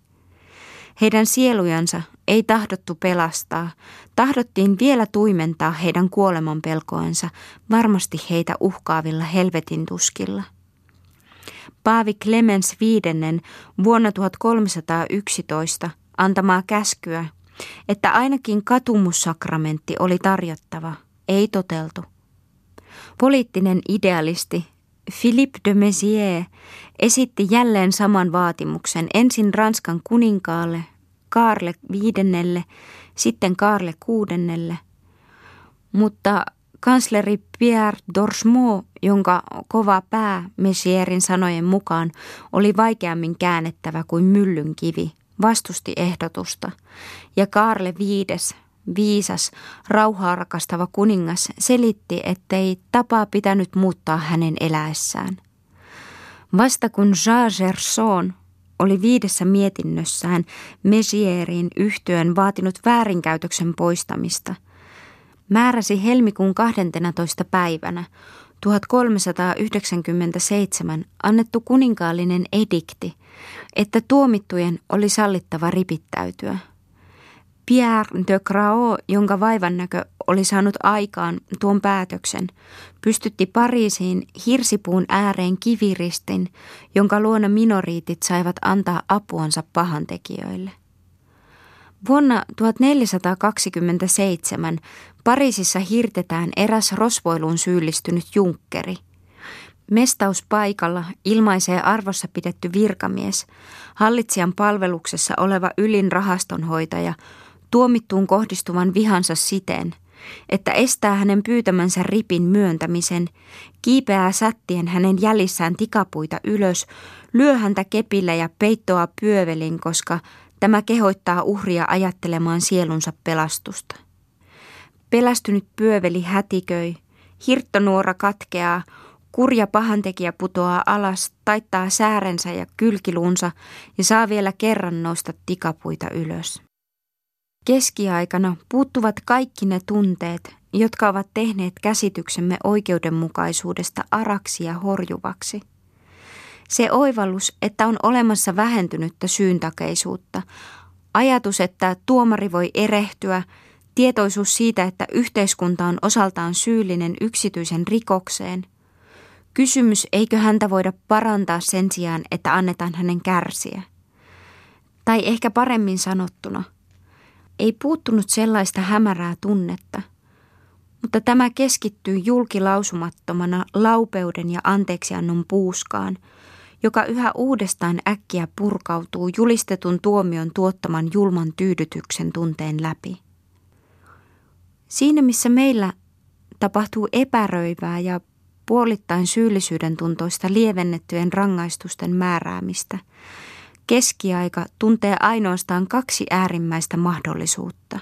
Heidän sielujansa ei tahdottu pelastaa, tahdottiin vielä tuimentaa heidän kuoleman pelkoansa, varmasti heitä uhkaavilla helvetin tuskilla. Paavi Clemens V vuonna 1311 antamaa käskyä että ainakin katumussakramentti oli tarjottava, ei toteltu. Poliittinen idealisti Philippe de Maizière esitti jälleen saman vaatimuksen ensin Ranskan kuninkaalle, Karle viidennelle, sitten Karle kuudennelle, mutta kansleri Pierre Dorsmont, jonka kova pää Messierin sanojen mukaan oli vaikeammin käännettävä kuin myllyn kivi, vastusti ehdotusta, ja Kaarle viides, viisas, rauhaa rakastava kuningas selitti, ettei tapaa pitänyt muuttaa hänen eläessään. Vasta kun Jean Gerson oli viidessä mietinnössään Mesierin yhtyön vaatinut väärinkäytöksen poistamista, määräsi helmikuun 12. päivänä 1397 annettu kuninkaallinen edikti, että tuomittujen oli sallittava ripittäytyä. Pierre de Crao, jonka vaivannäkö oli saanut aikaan tuon päätöksen, pystytti Pariisiin hirsipuun ääreen kiviristin, jonka luona minoriitit saivat antaa apuansa pahantekijöille. Vuonna 1427 Pariisissa hirtetään eräs rosvoiluun syyllistynyt junkkeri. Mestauspaikalla ilmaisee arvossa pidetty virkamies, hallitsijan palveluksessa oleva ylin rahastonhoitaja, tuomittuun kohdistuvan vihansa siten, että estää hänen pyytämänsä ripin myöntämisen, kiipeää sättien hänen jäljissään tikapuita ylös, lyö häntä kepillä ja peittoa pyövelin, koska tämä kehoittaa uhria ajattelemaan sielunsa pelastusta. Pelästynyt pyöveli hätiköi, hirttonuora katkeaa, kurja pahantekijä putoaa alas, taittaa säärensä ja kylkiluunsa ja saa vielä kerran nousta tikapuita ylös. Keskiaikana puuttuvat kaikki ne tunteet, jotka ovat tehneet käsityksemme oikeudenmukaisuudesta araksi ja horjuvaksi. Se oivallus, että on olemassa vähentynyttä syyntakeisuutta, ajatus, että tuomari voi erehtyä, tietoisuus siitä, että yhteiskunta on osaltaan syyllinen yksityisen rikokseen. Kysymys, eikö häntä voida parantaa sen sijaan, että annetaan hänen kärsiä. Tai ehkä paremmin sanottuna – ei puuttunut sellaista hämärää tunnetta, mutta tämä keskittyy julkilausumattomana laupeuden ja anteeksiannon puuskaan, joka yhä uudestaan äkkiä purkautuu julistetun tuomion tuottaman julman tyydytyksen tunteen läpi. Siinä missä meillä tapahtuu epäröivää ja puolittain syyllisyyden tuntoista lievennettyjen rangaistusten määräämistä – keskiaika tuntee ainoastaan kaksi äärimmäistä mahdollisuutta.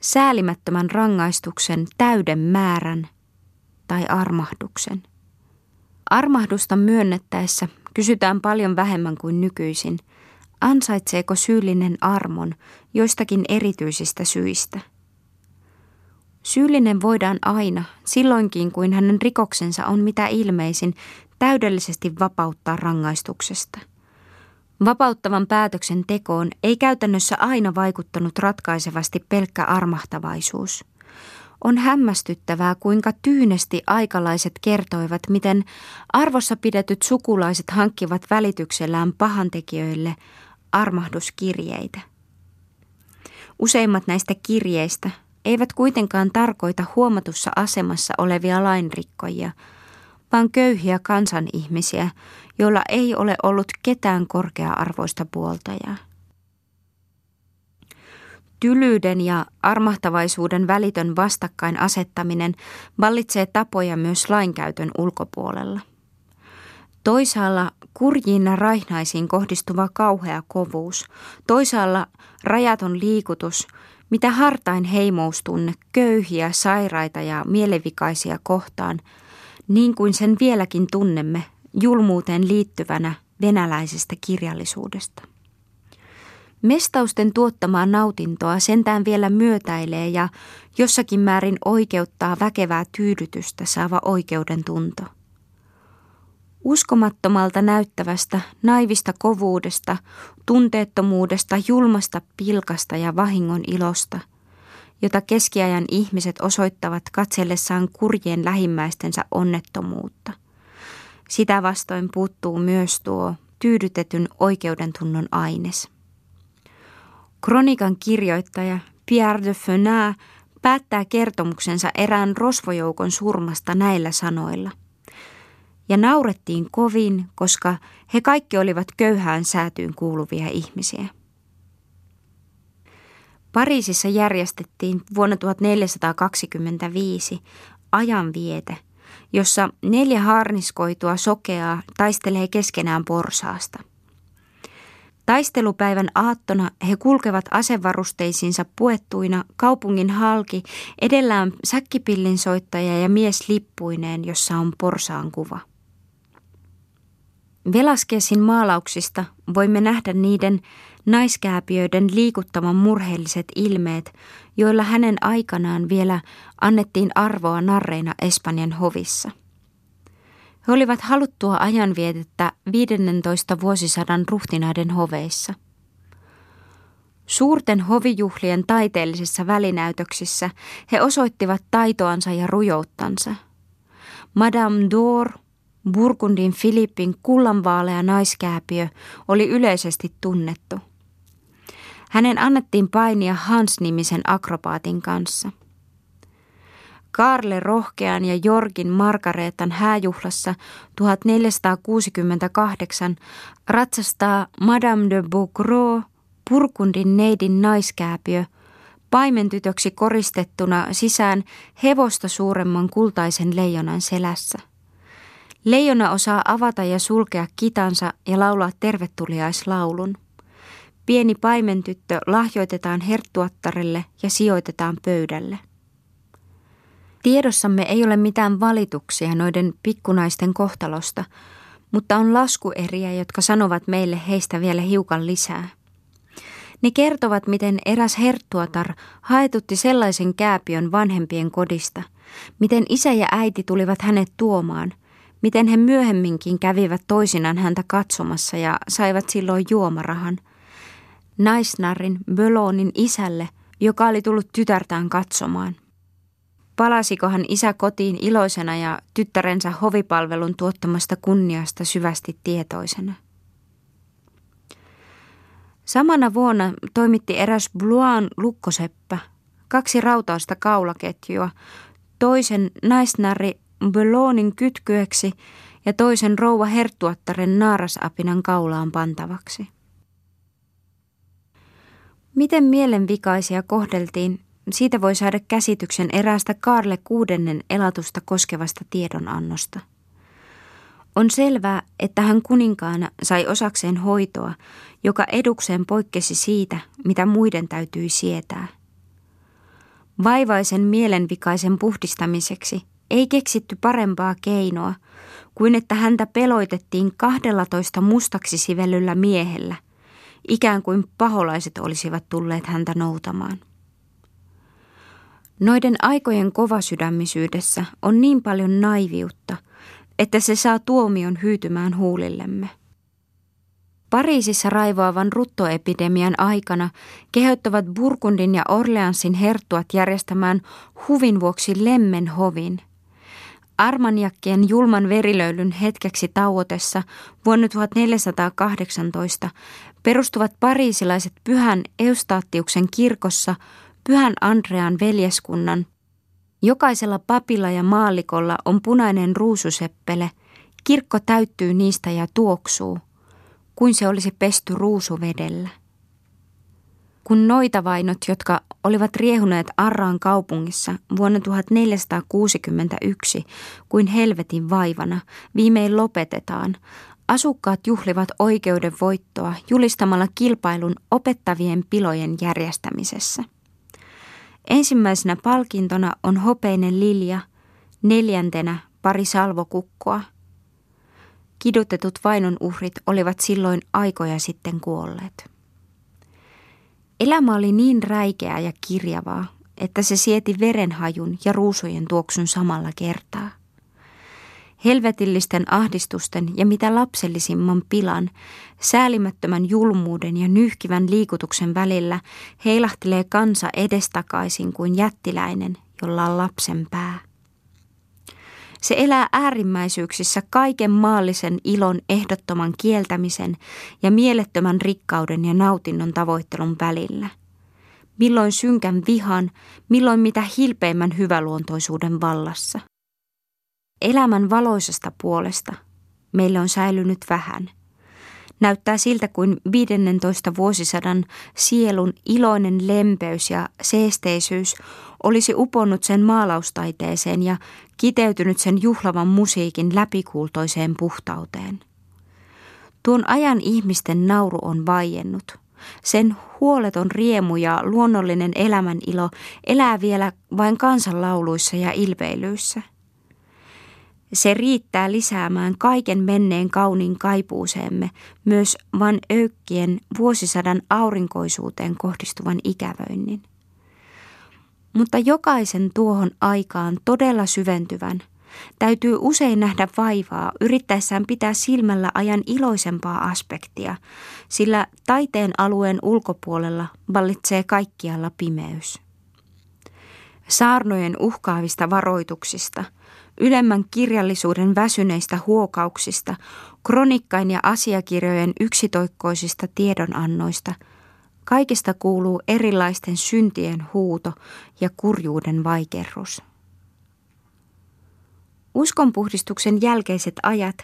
Säälimättömän rangaistuksen täyden määrän tai armahduksen. Armahdusta myönnettäessä kysytään paljon vähemmän kuin nykyisin, ansaitseeko syyllinen armon joistakin erityisistä syistä. Syyllinen voidaan aina, silloinkin kuin hänen rikoksensa on mitä ilmeisin, täydellisesti vapauttaa rangaistuksesta – Vapauttavan päätöksen tekoon ei käytännössä aina vaikuttanut ratkaisevasti pelkkä armahtavaisuus. On hämmästyttävää, kuinka tyynesti aikalaiset kertoivat, miten arvossa pidetyt sukulaiset hankkivat välityksellään pahantekijöille armahduskirjeitä. Useimmat näistä kirjeistä eivät kuitenkaan tarkoita huomatussa asemassa olevia lainrikkojia, vaan köyhiä kansanihmisiä, jolla ei ole ollut ketään korkea-arvoista puoltajaa. Tylyyden ja armahtavaisuuden välitön vastakkain asettaminen vallitsee tapoja myös lainkäytön ulkopuolella. Toisaalla kurjiin raihnaisiin kohdistuva kauhea kovuus, toisaalla rajaton liikutus, mitä hartain heimoustunne köyhiä, sairaita ja mielevikaisia kohtaan, niin kuin sen vieläkin tunnemme julmuuteen liittyvänä venäläisestä kirjallisuudesta. Mestausten tuottamaa nautintoa sentään vielä myötäilee ja jossakin määrin oikeuttaa väkevää tyydytystä saava oikeuden tunto. Uskomattomalta näyttävästä, naivista kovuudesta, tunteettomuudesta, julmasta pilkasta ja vahingon ilosta, jota keskiajan ihmiset osoittavat katsellessaan kurjien lähimmäistensä onnettomuutta – sitä vastoin puuttuu myös tuo tyydytetyn oikeudentunnon aines. Kronikan kirjoittaja Pierre de Fenat päättää kertomuksensa erään rosvojoukon surmasta näillä sanoilla. Ja naurettiin kovin, koska he kaikki olivat köyhään säätyyn kuuluvia ihmisiä. Pariisissa järjestettiin vuonna 1425 ajanviete – jossa neljä harniskoitua sokeaa taistelee keskenään porsaasta. Taistelupäivän aattona he kulkevat asevarusteisiinsa puettuina kaupungin halki, edellään säkkipillin soittaja ja mies lippuineen, jossa on porsaan kuva. Velaskesin maalauksista voimme nähdä niiden naiskääpiöiden liikuttavan murheelliset ilmeet, joilla hänen aikanaan vielä annettiin arvoa narreina Espanjan hovissa. He olivat haluttua ajanvietettä 15 vuosisadan ruhtinaiden hoveissa. Suurten hovijuhlien taiteellisissa välinäytöksissä he osoittivat taitoansa ja rujouttansa. Madame d'Or, Burgundin Filippin kullanvaalea naiskääpiö, oli yleisesti tunnettu. Hänen annettiin painia Hans-nimisen akrobaatin kanssa – Karle Rohkean ja Jorgin Margareetan hääjuhlassa 1468 ratsastaa Madame de Bougro, Purkundin neidin naiskääpiö, paimentytöksi koristettuna sisään hevosta suuremman kultaisen leijonan selässä. Leijona osaa avata ja sulkea kitansa ja laulaa tervetuliaislaulun. Pieni paimentyttö lahjoitetaan herttuattarelle ja sijoitetaan pöydälle. Tiedossamme ei ole mitään valituksia noiden pikkunaisten kohtalosta, mutta on laskueriä, jotka sanovat meille heistä vielä hiukan lisää. Ne kertovat, miten eräs herttuatar haetutti sellaisen kääpiön vanhempien kodista, miten isä ja äiti tulivat hänet tuomaan, miten he myöhemminkin kävivät toisinaan häntä katsomassa ja saivat silloin juomarahan. Naisnarrin Bölonin isälle, joka oli tullut tytärtään katsomaan. Palasikohan isä kotiin iloisena ja tyttärensä hovipalvelun tuottamasta kunniasta syvästi tietoisena? Samana vuonna toimitti eräs Bluan lukkoseppä, kaksi rautausta kaulaketjua, toisen naisnari Belonin kytkyeksi ja toisen rouva herttuattaren naarasapinan kaulaan pantavaksi. Miten mielenvikaisia kohdeltiin siitä voi saada käsityksen eräästä Karle kuudennen elatusta koskevasta tiedonannosta. On selvää, että hän kuninkaana sai osakseen hoitoa, joka edukseen poikkesi siitä, mitä muiden täytyi sietää. Vaivaisen mielenvikaisen puhdistamiseksi ei keksitty parempaa keinoa kuin että häntä peloitettiin 12 mustaksi sivellyllä miehellä, ikään kuin paholaiset olisivat tulleet häntä noutamaan. Noiden aikojen kovasydämisyydessä on niin paljon naiviutta, että se saa tuomion hyytymään huulillemme. Pariisissa raivoavan ruttoepidemian aikana kehottavat Burgundin ja Orleansin herttuat järjestämään huvin vuoksi lemmen hovin. Armanjakkien julman verilöylyn hetkeksi tauotessa vuonna 1418 perustuvat pariisilaiset pyhän Eustaattiuksen kirkossa Pyhän Andrean veljeskunnan. Jokaisella papilla ja maalikolla on punainen ruususeppele. Kirkko täyttyy niistä ja tuoksuu, kuin se olisi pesty ruusuvedellä. Kun noita vainot, jotka olivat riehuneet Arraan kaupungissa vuonna 1461 kuin helvetin vaivana, viimein lopetetaan, asukkaat juhlivat oikeuden voittoa julistamalla kilpailun opettavien pilojen järjestämisessä. Ensimmäisenä palkintona on hopeinen lilja, neljäntenä pari salvokukkoa. Kidutetut vainon uhrit olivat silloin aikoja sitten kuolleet. Elämä oli niin räikeää ja kirjavaa, että se sieti verenhajun ja ruusujen tuoksun samalla kertaa – helvetillisten ahdistusten ja mitä lapsellisimman pilan, säälimättömän julmuuden ja nyhkivän liikutuksen välillä heilahtelee kansa edestakaisin kuin jättiläinen, jolla on lapsen pää. Se elää äärimmäisyyksissä kaiken maallisen ilon ehdottoman kieltämisen ja mielettömän rikkauden ja nautinnon tavoittelun välillä. Milloin synkän vihan, milloin mitä hilpeimmän hyväluontoisuuden vallassa – Elämän valoisesta puolesta meille on säilynyt vähän. Näyttää siltä kuin 15 vuosisadan sielun iloinen lempeys ja seesteisyys olisi uponnut sen maalaustaiteeseen ja kiteytynyt sen juhlavan musiikin läpikuultoiseen puhtauteen. Tuon ajan ihmisten nauru on vaiennut. Sen huoleton riemu ja luonnollinen elämänilo elää vielä vain kansanlauluissa ja ilveilyissä – se riittää lisäämään kaiken menneen kauniin kaipuuseemme, myös Van Öykkien vuosisadan aurinkoisuuteen kohdistuvan ikävöinnin. Mutta jokaisen tuohon aikaan todella syventyvän, täytyy usein nähdä vaivaa yrittäessään pitää silmällä ajan iloisempaa aspektia, sillä taiteen alueen ulkopuolella vallitsee kaikkialla pimeys. Saarnojen uhkaavista varoituksista, ylemmän kirjallisuuden väsyneistä huokauksista, kronikkain ja asiakirjojen yksitoikkoisista tiedonannoista – Kaikista kuuluu erilaisten syntien huuto ja kurjuuden vaikerrus. Uskonpuhdistuksen jälkeiset ajat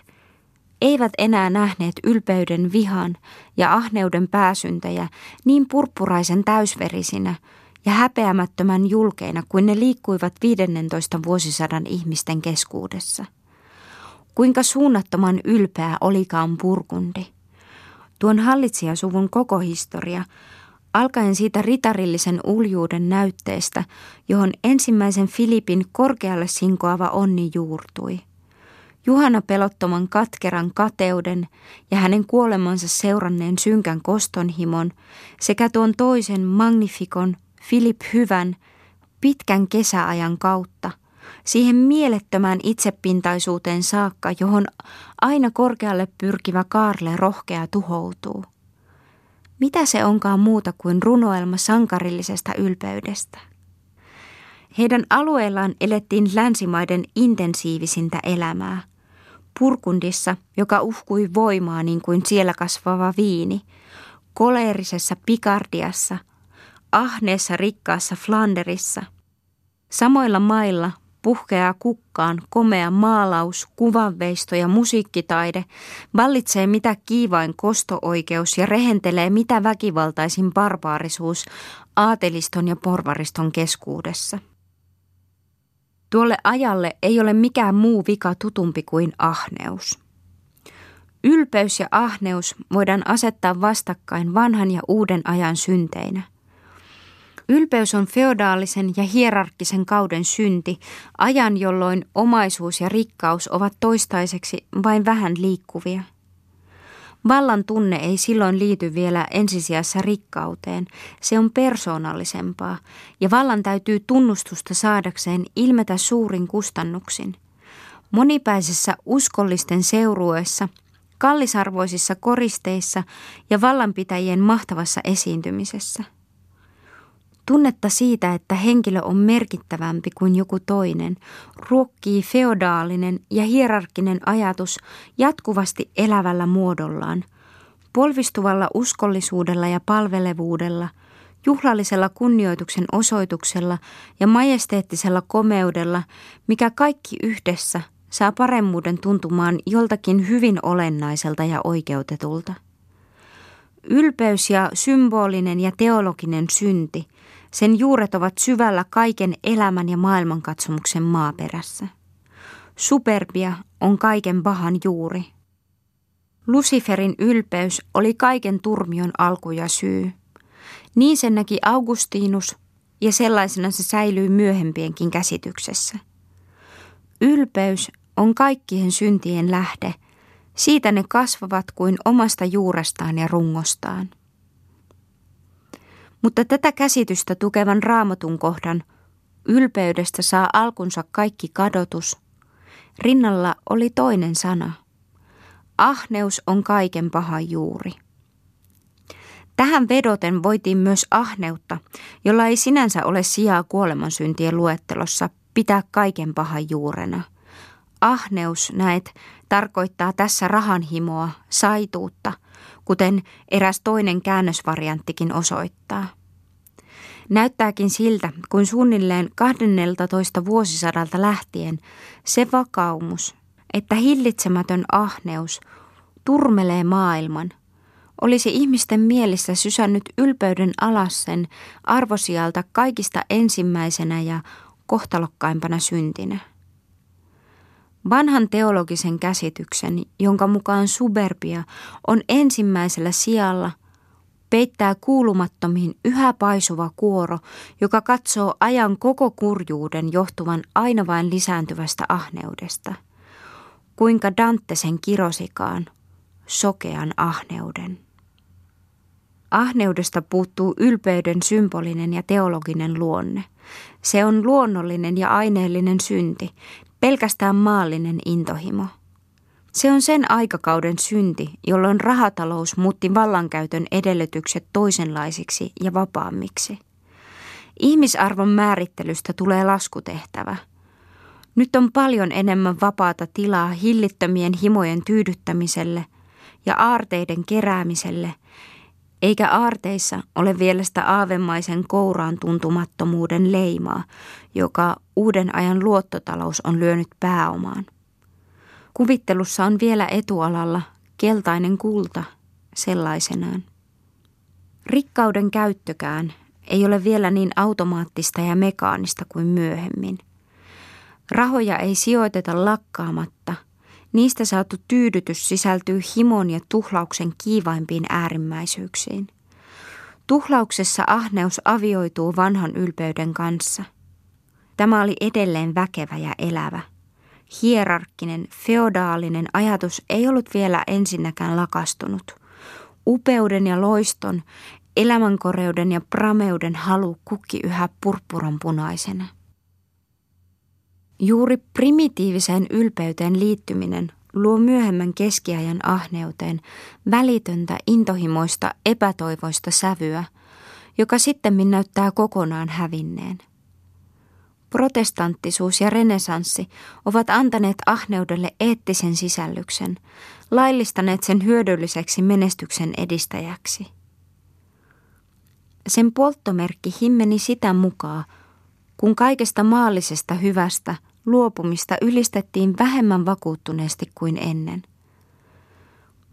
eivät enää nähneet ylpeyden vihan ja ahneuden pääsyntejä niin purppuraisen täysverisinä ja häpeämättömän julkeina kuin ne liikkuivat 15 vuosisadan ihmisten keskuudessa. Kuinka suunnattoman ylpeä olikaan Burgundi – Tuon hallitsijasuvun koko historia, alkaen siitä ritarillisen uljuuden näytteestä, johon ensimmäisen Filipin korkealle sinkoava onni juurtui. Juhana pelottoman katkeran kateuden ja hänen kuolemansa seuranneen synkän kostonhimon sekä tuon toisen magnifikon Filip Hyvän pitkän kesäajan kautta – siihen mielettömään itsepintaisuuteen saakka, johon aina korkealle pyrkivä Kaarle rohkea tuhoutuu. Mitä se onkaan muuta kuin runoelma sankarillisesta ylpeydestä? Heidän alueellaan elettiin länsimaiden intensiivisintä elämää. Purkundissa, joka uhkui voimaa niin kuin siellä kasvava viini, koleerisessa Pikardiassa, ahneessa rikkaassa Flanderissa – Samoilla mailla puhkeaa kukkaan komea maalaus, kuvanveisto ja musiikkitaide, vallitsee mitä kiivain kostooikeus ja rehentelee mitä väkivaltaisin barbaarisuus aateliston ja porvariston keskuudessa. Tuolle ajalle ei ole mikään muu vika tutumpi kuin ahneus. Ylpeys ja ahneus voidaan asettaa vastakkain vanhan ja uuden ajan synteinä – Ylpeys on feodaalisen ja hierarkkisen kauden synti, ajan jolloin omaisuus ja rikkaus ovat toistaiseksi vain vähän liikkuvia. Vallan tunne ei silloin liity vielä ensisijassa rikkauteen, se on persoonallisempaa, ja vallan täytyy tunnustusta saadakseen ilmetä suurin kustannuksin. Monipäisessä uskollisten seurueessa, kallisarvoisissa koristeissa ja vallanpitäjien mahtavassa esiintymisessä – Tunnetta siitä, että henkilö on merkittävämpi kuin joku toinen, ruokkii feodaalinen ja hierarkkinen ajatus jatkuvasti elävällä muodollaan, polvistuvalla uskollisuudella ja palvelevuudella, juhlallisella kunnioituksen osoituksella ja majesteettisella komeudella, mikä kaikki yhdessä saa paremmuuden tuntumaan joltakin hyvin olennaiselta ja oikeutetulta. Ylpeys ja symbolinen ja teologinen synti – sen juuret ovat syvällä kaiken elämän ja maailmankatsomuksen maaperässä. Superbia on kaiken pahan juuri. Luciferin ylpeys oli kaiken turmion alku ja syy. Niin sen näki Augustinus ja sellaisena se säilyy myöhempienkin käsityksessä. Ylpeys on kaikkien syntien lähde. Siitä ne kasvavat kuin omasta juurestaan ja rungostaan. Mutta tätä käsitystä tukevan raamatun kohdan ylpeydestä saa alkunsa kaikki kadotus. Rinnalla oli toinen sana. Ahneus on kaiken paha juuri. Tähän vedoten voitiin myös ahneutta, jolla ei sinänsä ole sijaa kuolemansyntien luettelossa, pitää kaiken pahan juurena. Ahneus, näet, tarkoittaa tässä rahanhimoa, saituutta – kuten eräs toinen käännösvarianttikin osoittaa. Näyttääkin siltä, kuin suunnilleen 12 vuosisadalta lähtien se vakaumus, että hillitsemätön ahneus turmelee maailman, olisi ihmisten mielissä sysännyt ylpeyden alas sen arvosialta kaikista ensimmäisenä ja kohtalokkaimpana syntinä. Vanhan teologisen käsityksen, jonka mukaan suberbia on ensimmäisellä sijalla, peittää kuulumattomiin yhä paisuva kuoro, joka katsoo ajan koko kurjuuden johtuvan aina vain lisääntyvästä ahneudesta. Kuinka Dante sen kirosikaan, sokean ahneuden. Ahneudesta puuttuu ylpeyden symbolinen ja teologinen luonne. Se on luonnollinen ja aineellinen synti, pelkästään maallinen intohimo. Se on sen aikakauden synti, jolloin rahatalous muutti vallankäytön edellytykset toisenlaisiksi ja vapaammiksi. Ihmisarvon määrittelystä tulee laskutehtävä. Nyt on paljon enemmän vapaata tilaa hillittömien himojen tyydyttämiselle ja aarteiden keräämiselle, eikä aarteissa ole vielä sitä aavemaisen kouraan tuntumattomuuden leimaa, joka uuden ajan luottotalous on lyönyt pääomaan. Kuvittelussa on vielä etualalla keltainen kulta sellaisenaan. Rikkauden käyttökään ei ole vielä niin automaattista ja mekaanista kuin myöhemmin. Rahoja ei sijoiteta lakkaamatta. Niistä saatu tyydytys sisältyy himon ja tuhlauksen kiivaimpiin äärimmäisyyksiin. Tuhlauksessa ahneus avioituu vanhan ylpeyden kanssa. Tämä oli edelleen väkevä ja elävä. Hierarkkinen, feodaalinen ajatus ei ollut vielä ensinnäkään lakastunut. Upeuden ja loiston, elämänkoreuden ja prameuden halu kukki yhä purppuran punaisena. Juuri primitiiviseen ylpeyteen liittyminen luo myöhemmän keskiajan ahneuteen välitöntä intohimoista epätoivoista sävyä, joka sitten näyttää kokonaan hävinneen. Protestanttisuus ja renesanssi ovat antaneet ahneudelle eettisen sisällyksen, laillistaneet sen hyödylliseksi menestyksen edistäjäksi. Sen polttomerkki himmeni sitä mukaan, kun kaikesta maallisesta hyvästä luopumista ylistettiin vähemmän vakuuttuneesti kuin ennen.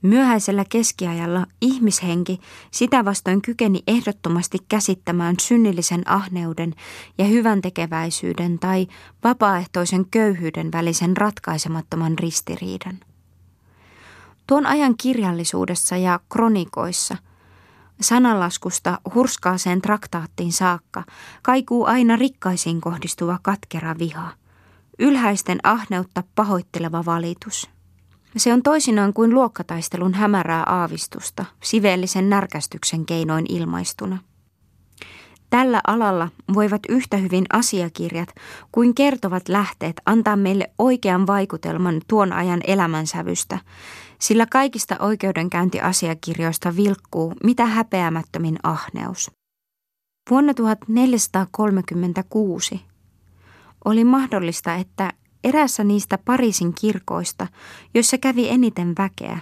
Myöhäisellä keskiajalla ihmishenki sitä vastoin kykeni ehdottomasti käsittämään synnillisen ahneuden ja hyvän tekeväisyyden tai vapaaehtoisen köyhyyden välisen ratkaisemattoman ristiriidan. Tuon ajan kirjallisuudessa ja kronikoissa sananlaskusta hurskaaseen traktaattiin saakka kaikuu aina rikkaisiin kohdistuva katkera viha, ylhäisten ahneutta pahoitteleva valitus – se on toisinaan kuin luokkataistelun hämärää aavistusta, siveellisen närkästyksen keinoin ilmaistuna. Tällä alalla voivat yhtä hyvin asiakirjat kuin kertovat lähteet antaa meille oikean vaikutelman tuon ajan elämänsävystä, sillä kaikista oikeudenkäyntiasiakirjoista vilkkuu mitä häpeämättömin ahneus. Vuonna 1436 oli mahdollista, että Erässä niistä Pariisin kirkoista, joissa kävi eniten väkeä,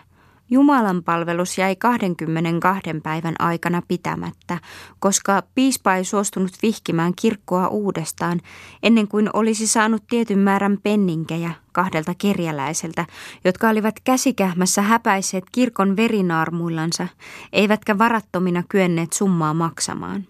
Jumalan palvelus jäi 22 päivän aikana pitämättä, koska piispa ei suostunut vihkimään kirkkoa uudestaan ennen kuin olisi saanut tietyn määrän penninkejä kahdelta kerjäläiseltä, jotka olivat käsikähmässä häpäiseet kirkon verinaarmuillansa, eivätkä varattomina kyenneet summaa maksamaan.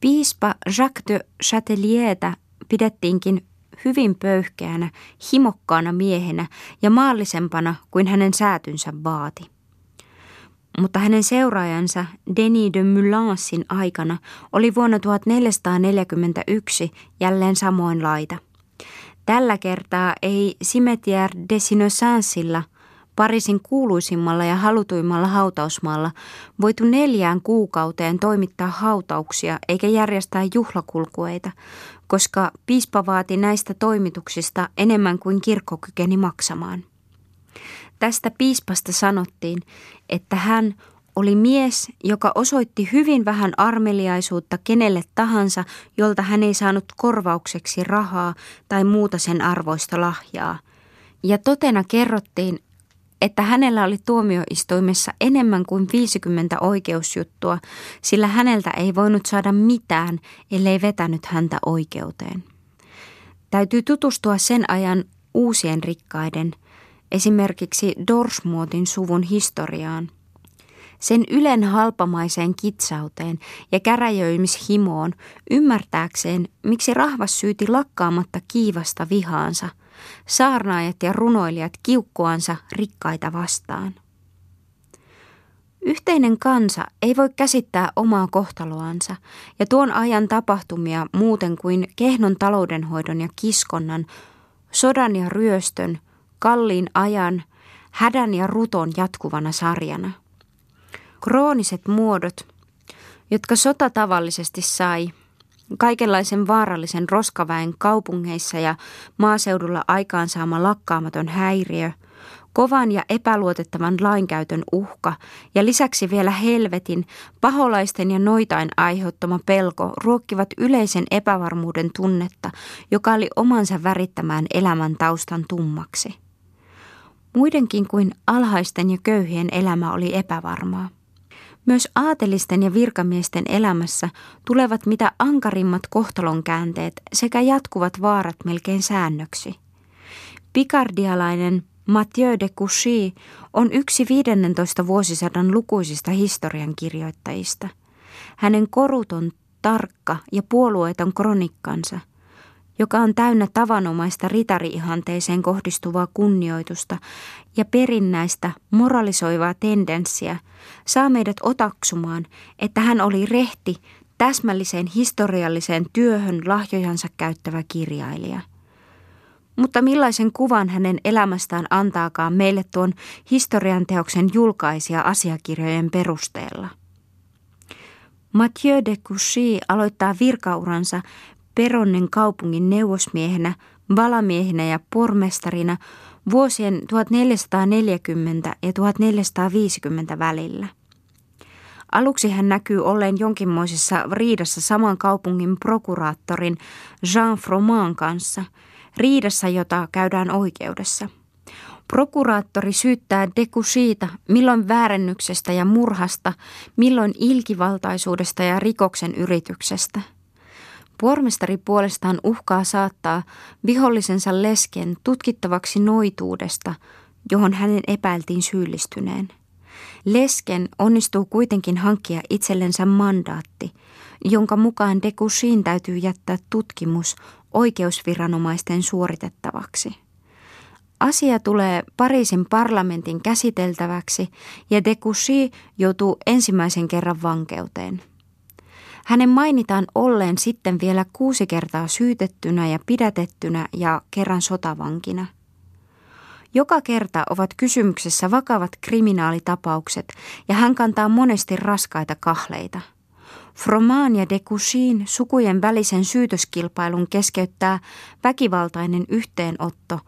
Piispa Jacques de Chateliertä pidettiinkin hyvin pöyhkeänä, himokkaana miehenä ja maallisempana kuin hänen säätynsä vaati. Mutta hänen seuraajansa Denis de Mulansin aikana oli vuonna 1441 jälleen samoin laita. Tällä kertaa ei Cimetière des Innocensilla Pariisin kuuluisimmalla ja halutuimmalla hautausmaalla voitu neljään kuukauteen toimittaa hautauksia eikä järjestää juhlakulkueita, koska piispa vaati näistä toimituksista enemmän kuin kirkko kykeni maksamaan. Tästä piispasta sanottiin, että hän oli mies, joka osoitti hyvin vähän armeliaisuutta kenelle tahansa, jolta hän ei saanut korvaukseksi rahaa tai muuta sen arvoista lahjaa. Ja totena kerrottiin, että hänellä oli tuomioistuimessa enemmän kuin 50 oikeusjuttua, sillä häneltä ei voinut saada mitään, ellei vetänyt häntä oikeuteen. Täytyy tutustua sen ajan uusien rikkaiden, esimerkiksi Dorsmuotin suvun historiaan. Sen ylen halpamaiseen kitsauteen ja käräjöimishimoon ymmärtääkseen, miksi rahvas syyti lakkaamatta kiivasta vihaansa – saarnaajat ja runoilijat kiukkuansa rikkaita vastaan. Yhteinen kansa ei voi käsittää omaa kohtaloansa ja tuon ajan tapahtumia muuten kuin kehnon taloudenhoidon ja kiskonnan, sodan ja ryöstön, kalliin ajan, hädän ja ruton jatkuvana sarjana. Krooniset muodot, jotka sota tavallisesti sai, kaikenlaisen vaarallisen roskaväen kaupungeissa ja maaseudulla aikaansaama lakkaamaton häiriö, kovan ja epäluotettavan lainkäytön uhka ja lisäksi vielä helvetin, paholaisten ja noitain aiheuttama pelko ruokkivat yleisen epävarmuuden tunnetta, joka oli omansa värittämään elämän taustan tummaksi. Muidenkin kuin alhaisten ja köyhien elämä oli epävarmaa. Myös aatelisten ja virkamiesten elämässä tulevat mitä ankarimmat kohtalonkäänteet sekä jatkuvat vaarat melkein säännöksi. Pikardialainen Mathieu de Couchy on yksi 15 vuosisadan lukuisista historiankirjoittajista. Hänen koruton, tarkka ja puolueeton kronikkansa, joka on täynnä tavanomaista ritariihanteeseen kohdistuvaa kunnioitusta ja perinnäistä moralisoivaa tendenssiä, saa meidät otaksumaan, että hän oli rehti, täsmälliseen historialliseen työhön lahjojansa käyttävä kirjailija – mutta millaisen kuvan hänen elämästään antaakaan meille tuon historian teoksen julkaisia asiakirjojen perusteella? Mathieu de Couchy aloittaa virkauransa Peronnen kaupungin neuvosmiehenä, valamiehenä ja pormestarina vuosien 1440 ja 1450 välillä. Aluksi hän näkyy olleen jonkinmoisessa riidassa saman kaupungin prokuraattorin Jean Froment kanssa – riidassa, jota käydään oikeudessa. Prokuraattori syyttää Deku siitä, milloin väärennyksestä ja murhasta, milloin ilkivaltaisuudesta ja rikoksen yrityksestä. Pormestari puolestaan uhkaa saattaa vihollisensa lesken tutkittavaksi noituudesta, johon hänen epäiltiin syyllistyneen. Lesken onnistuu kuitenkin hankkia itsellensä mandaatti, jonka mukaan Dekushin täytyy jättää tutkimus oikeusviranomaisten suoritettavaksi. Asia tulee Pariisin parlamentin käsiteltäväksi ja Dekussi joutuu ensimmäisen kerran vankeuteen. Hänen mainitaan olleen sitten vielä kuusi kertaa syytettynä ja pidätettynä ja kerran sotavankina. Joka kerta ovat kysymyksessä vakavat kriminaalitapaukset ja hän kantaa monesti raskaita kahleita – Fromaan ja Dekushin sukujen välisen syytöskilpailun keskeyttää väkivaltainen yhteenotto,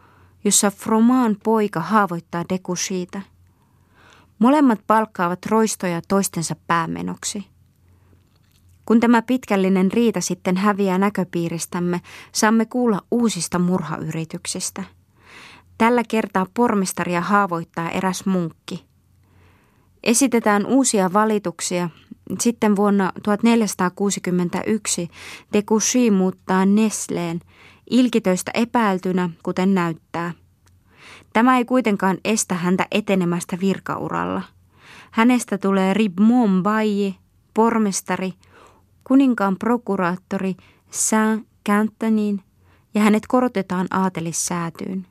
jossa Fromaan poika haavoittaa Dekushita. Molemmat palkkaavat roistoja toistensa päämenoksi. Kun tämä pitkällinen riita sitten häviää näköpiiristämme, saamme kuulla uusista murhayrityksistä. Tällä kertaa pormestaria haavoittaa eräs munkki. Esitetään uusia valituksia sitten vuonna 1461 Dekusshi muuttaa Nesleen ilkitöistä epäiltynä, kuten näyttää. Tämä ei kuitenkaan estä häntä etenemästä virkauralla. Hänestä tulee Ribmon Bayi, pormestari, kuninkaan prokuraattori Saint Cantonin ja hänet korotetaan aatelissäätyyn.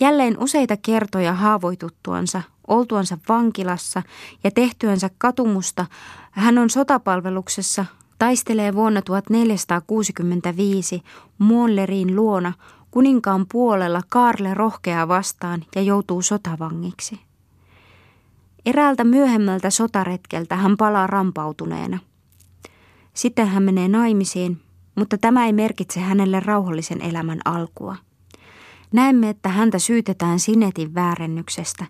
Jälleen useita kertoja haavoituttuansa oltuansa vankilassa ja tehtyänsä katumusta, hän on sotapalveluksessa, taistelee vuonna 1465 Muollerin luona kuninkaan puolella Kaarle rohkeaa vastaan ja joutuu sotavangiksi. Eräältä myöhemmältä sotaretkeltä hän palaa rampautuneena. Sitten hän menee naimisiin, mutta tämä ei merkitse hänelle rauhallisen elämän alkua. Näemme, että häntä syytetään Sinetin väärennyksestä,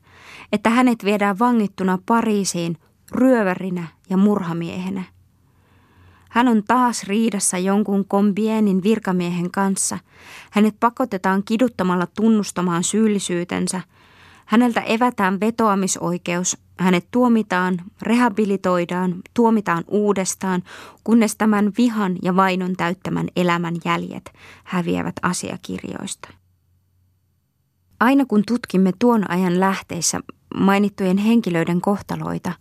että hänet viedään vangittuna Pariisiin ryövärinä ja murhamiehenä. Hän on taas riidassa jonkun kombienin virkamiehen kanssa. Hänet pakotetaan kiduttamalla tunnustamaan syyllisyytensä. Häneltä evätään vetoamisoikeus. Hänet tuomitaan, rehabilitoidaan, tuomitaan uudestaan, kunnes tämän vihan ja vainon täyttämän elämän jäljet häviävät asiakirjoista. Aina kun tutkimme tuon ajan lähteissä mainittujen henkilöiden kohtaloita,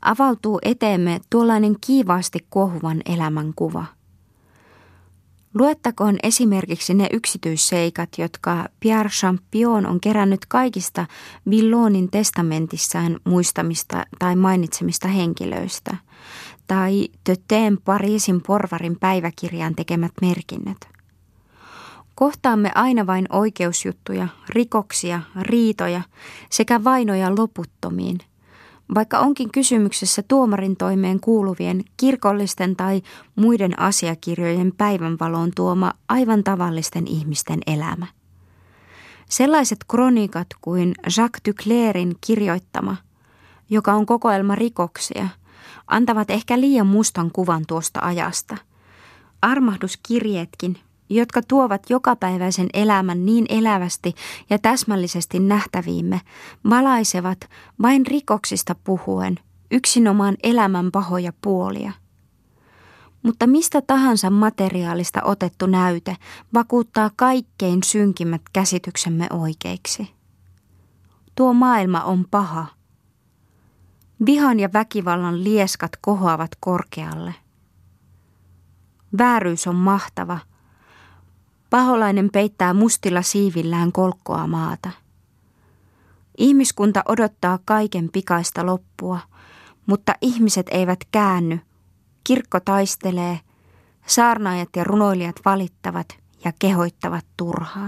avautuu eteemme tuollainen kiivaasti kohuvan elämän kuva. Luettakoon esimerkiksi ne yksityisseikat, jotka Pierre Champion on kerännyt kaikista Villonin testamentissään muistamista tai mainitsemista henkilöistä, tai Töteen Pariisin porvarin päiväkirjaan tekemät merkinnät. Kohtaamme aina vain oikeusjuttuja, rikoksia, riitoja sekä vainoja loputtomiin, Vaikka onkin kysymyksessä tuomarin toimeen kuuluvien kirkollisten tai muiden asiakirjojen päivänvaloon tuoma aivan tavallisten ihmisten elämä. Sellaiset kronikat kuin Jacques Duclairin kirjoittama, joka on kokoelma rikoksia, antavat ehkä liian mustan kuvan tuosta ajasta. Armahduskirjeetkin, jotka tuovat jokapäiväisen elämän niin elävästi ja täsmällisesti nähtäviimme, valaisevat vain rikoksista puhuen yksinomaan elämän pahoja puolia. Mutta mistä tahansa materiaalista otettu näyte vakuuttaa kaikkein synkimmät käsityksemme oikeiksi. Tuo maailma on paha. Vihan ja väkivallan lieskat kohoavat korkealle. Vääryys on mahtava – Paholainen peittää mustilla siivillään kolkkoa maata. Ihmiskunta odottaa kaiken pikaista loppua, mutta ihmiset eivät käänny. Kirkko taistelee, saarnaajat ja runoilijat valittavat ja kehoittavat turhaan.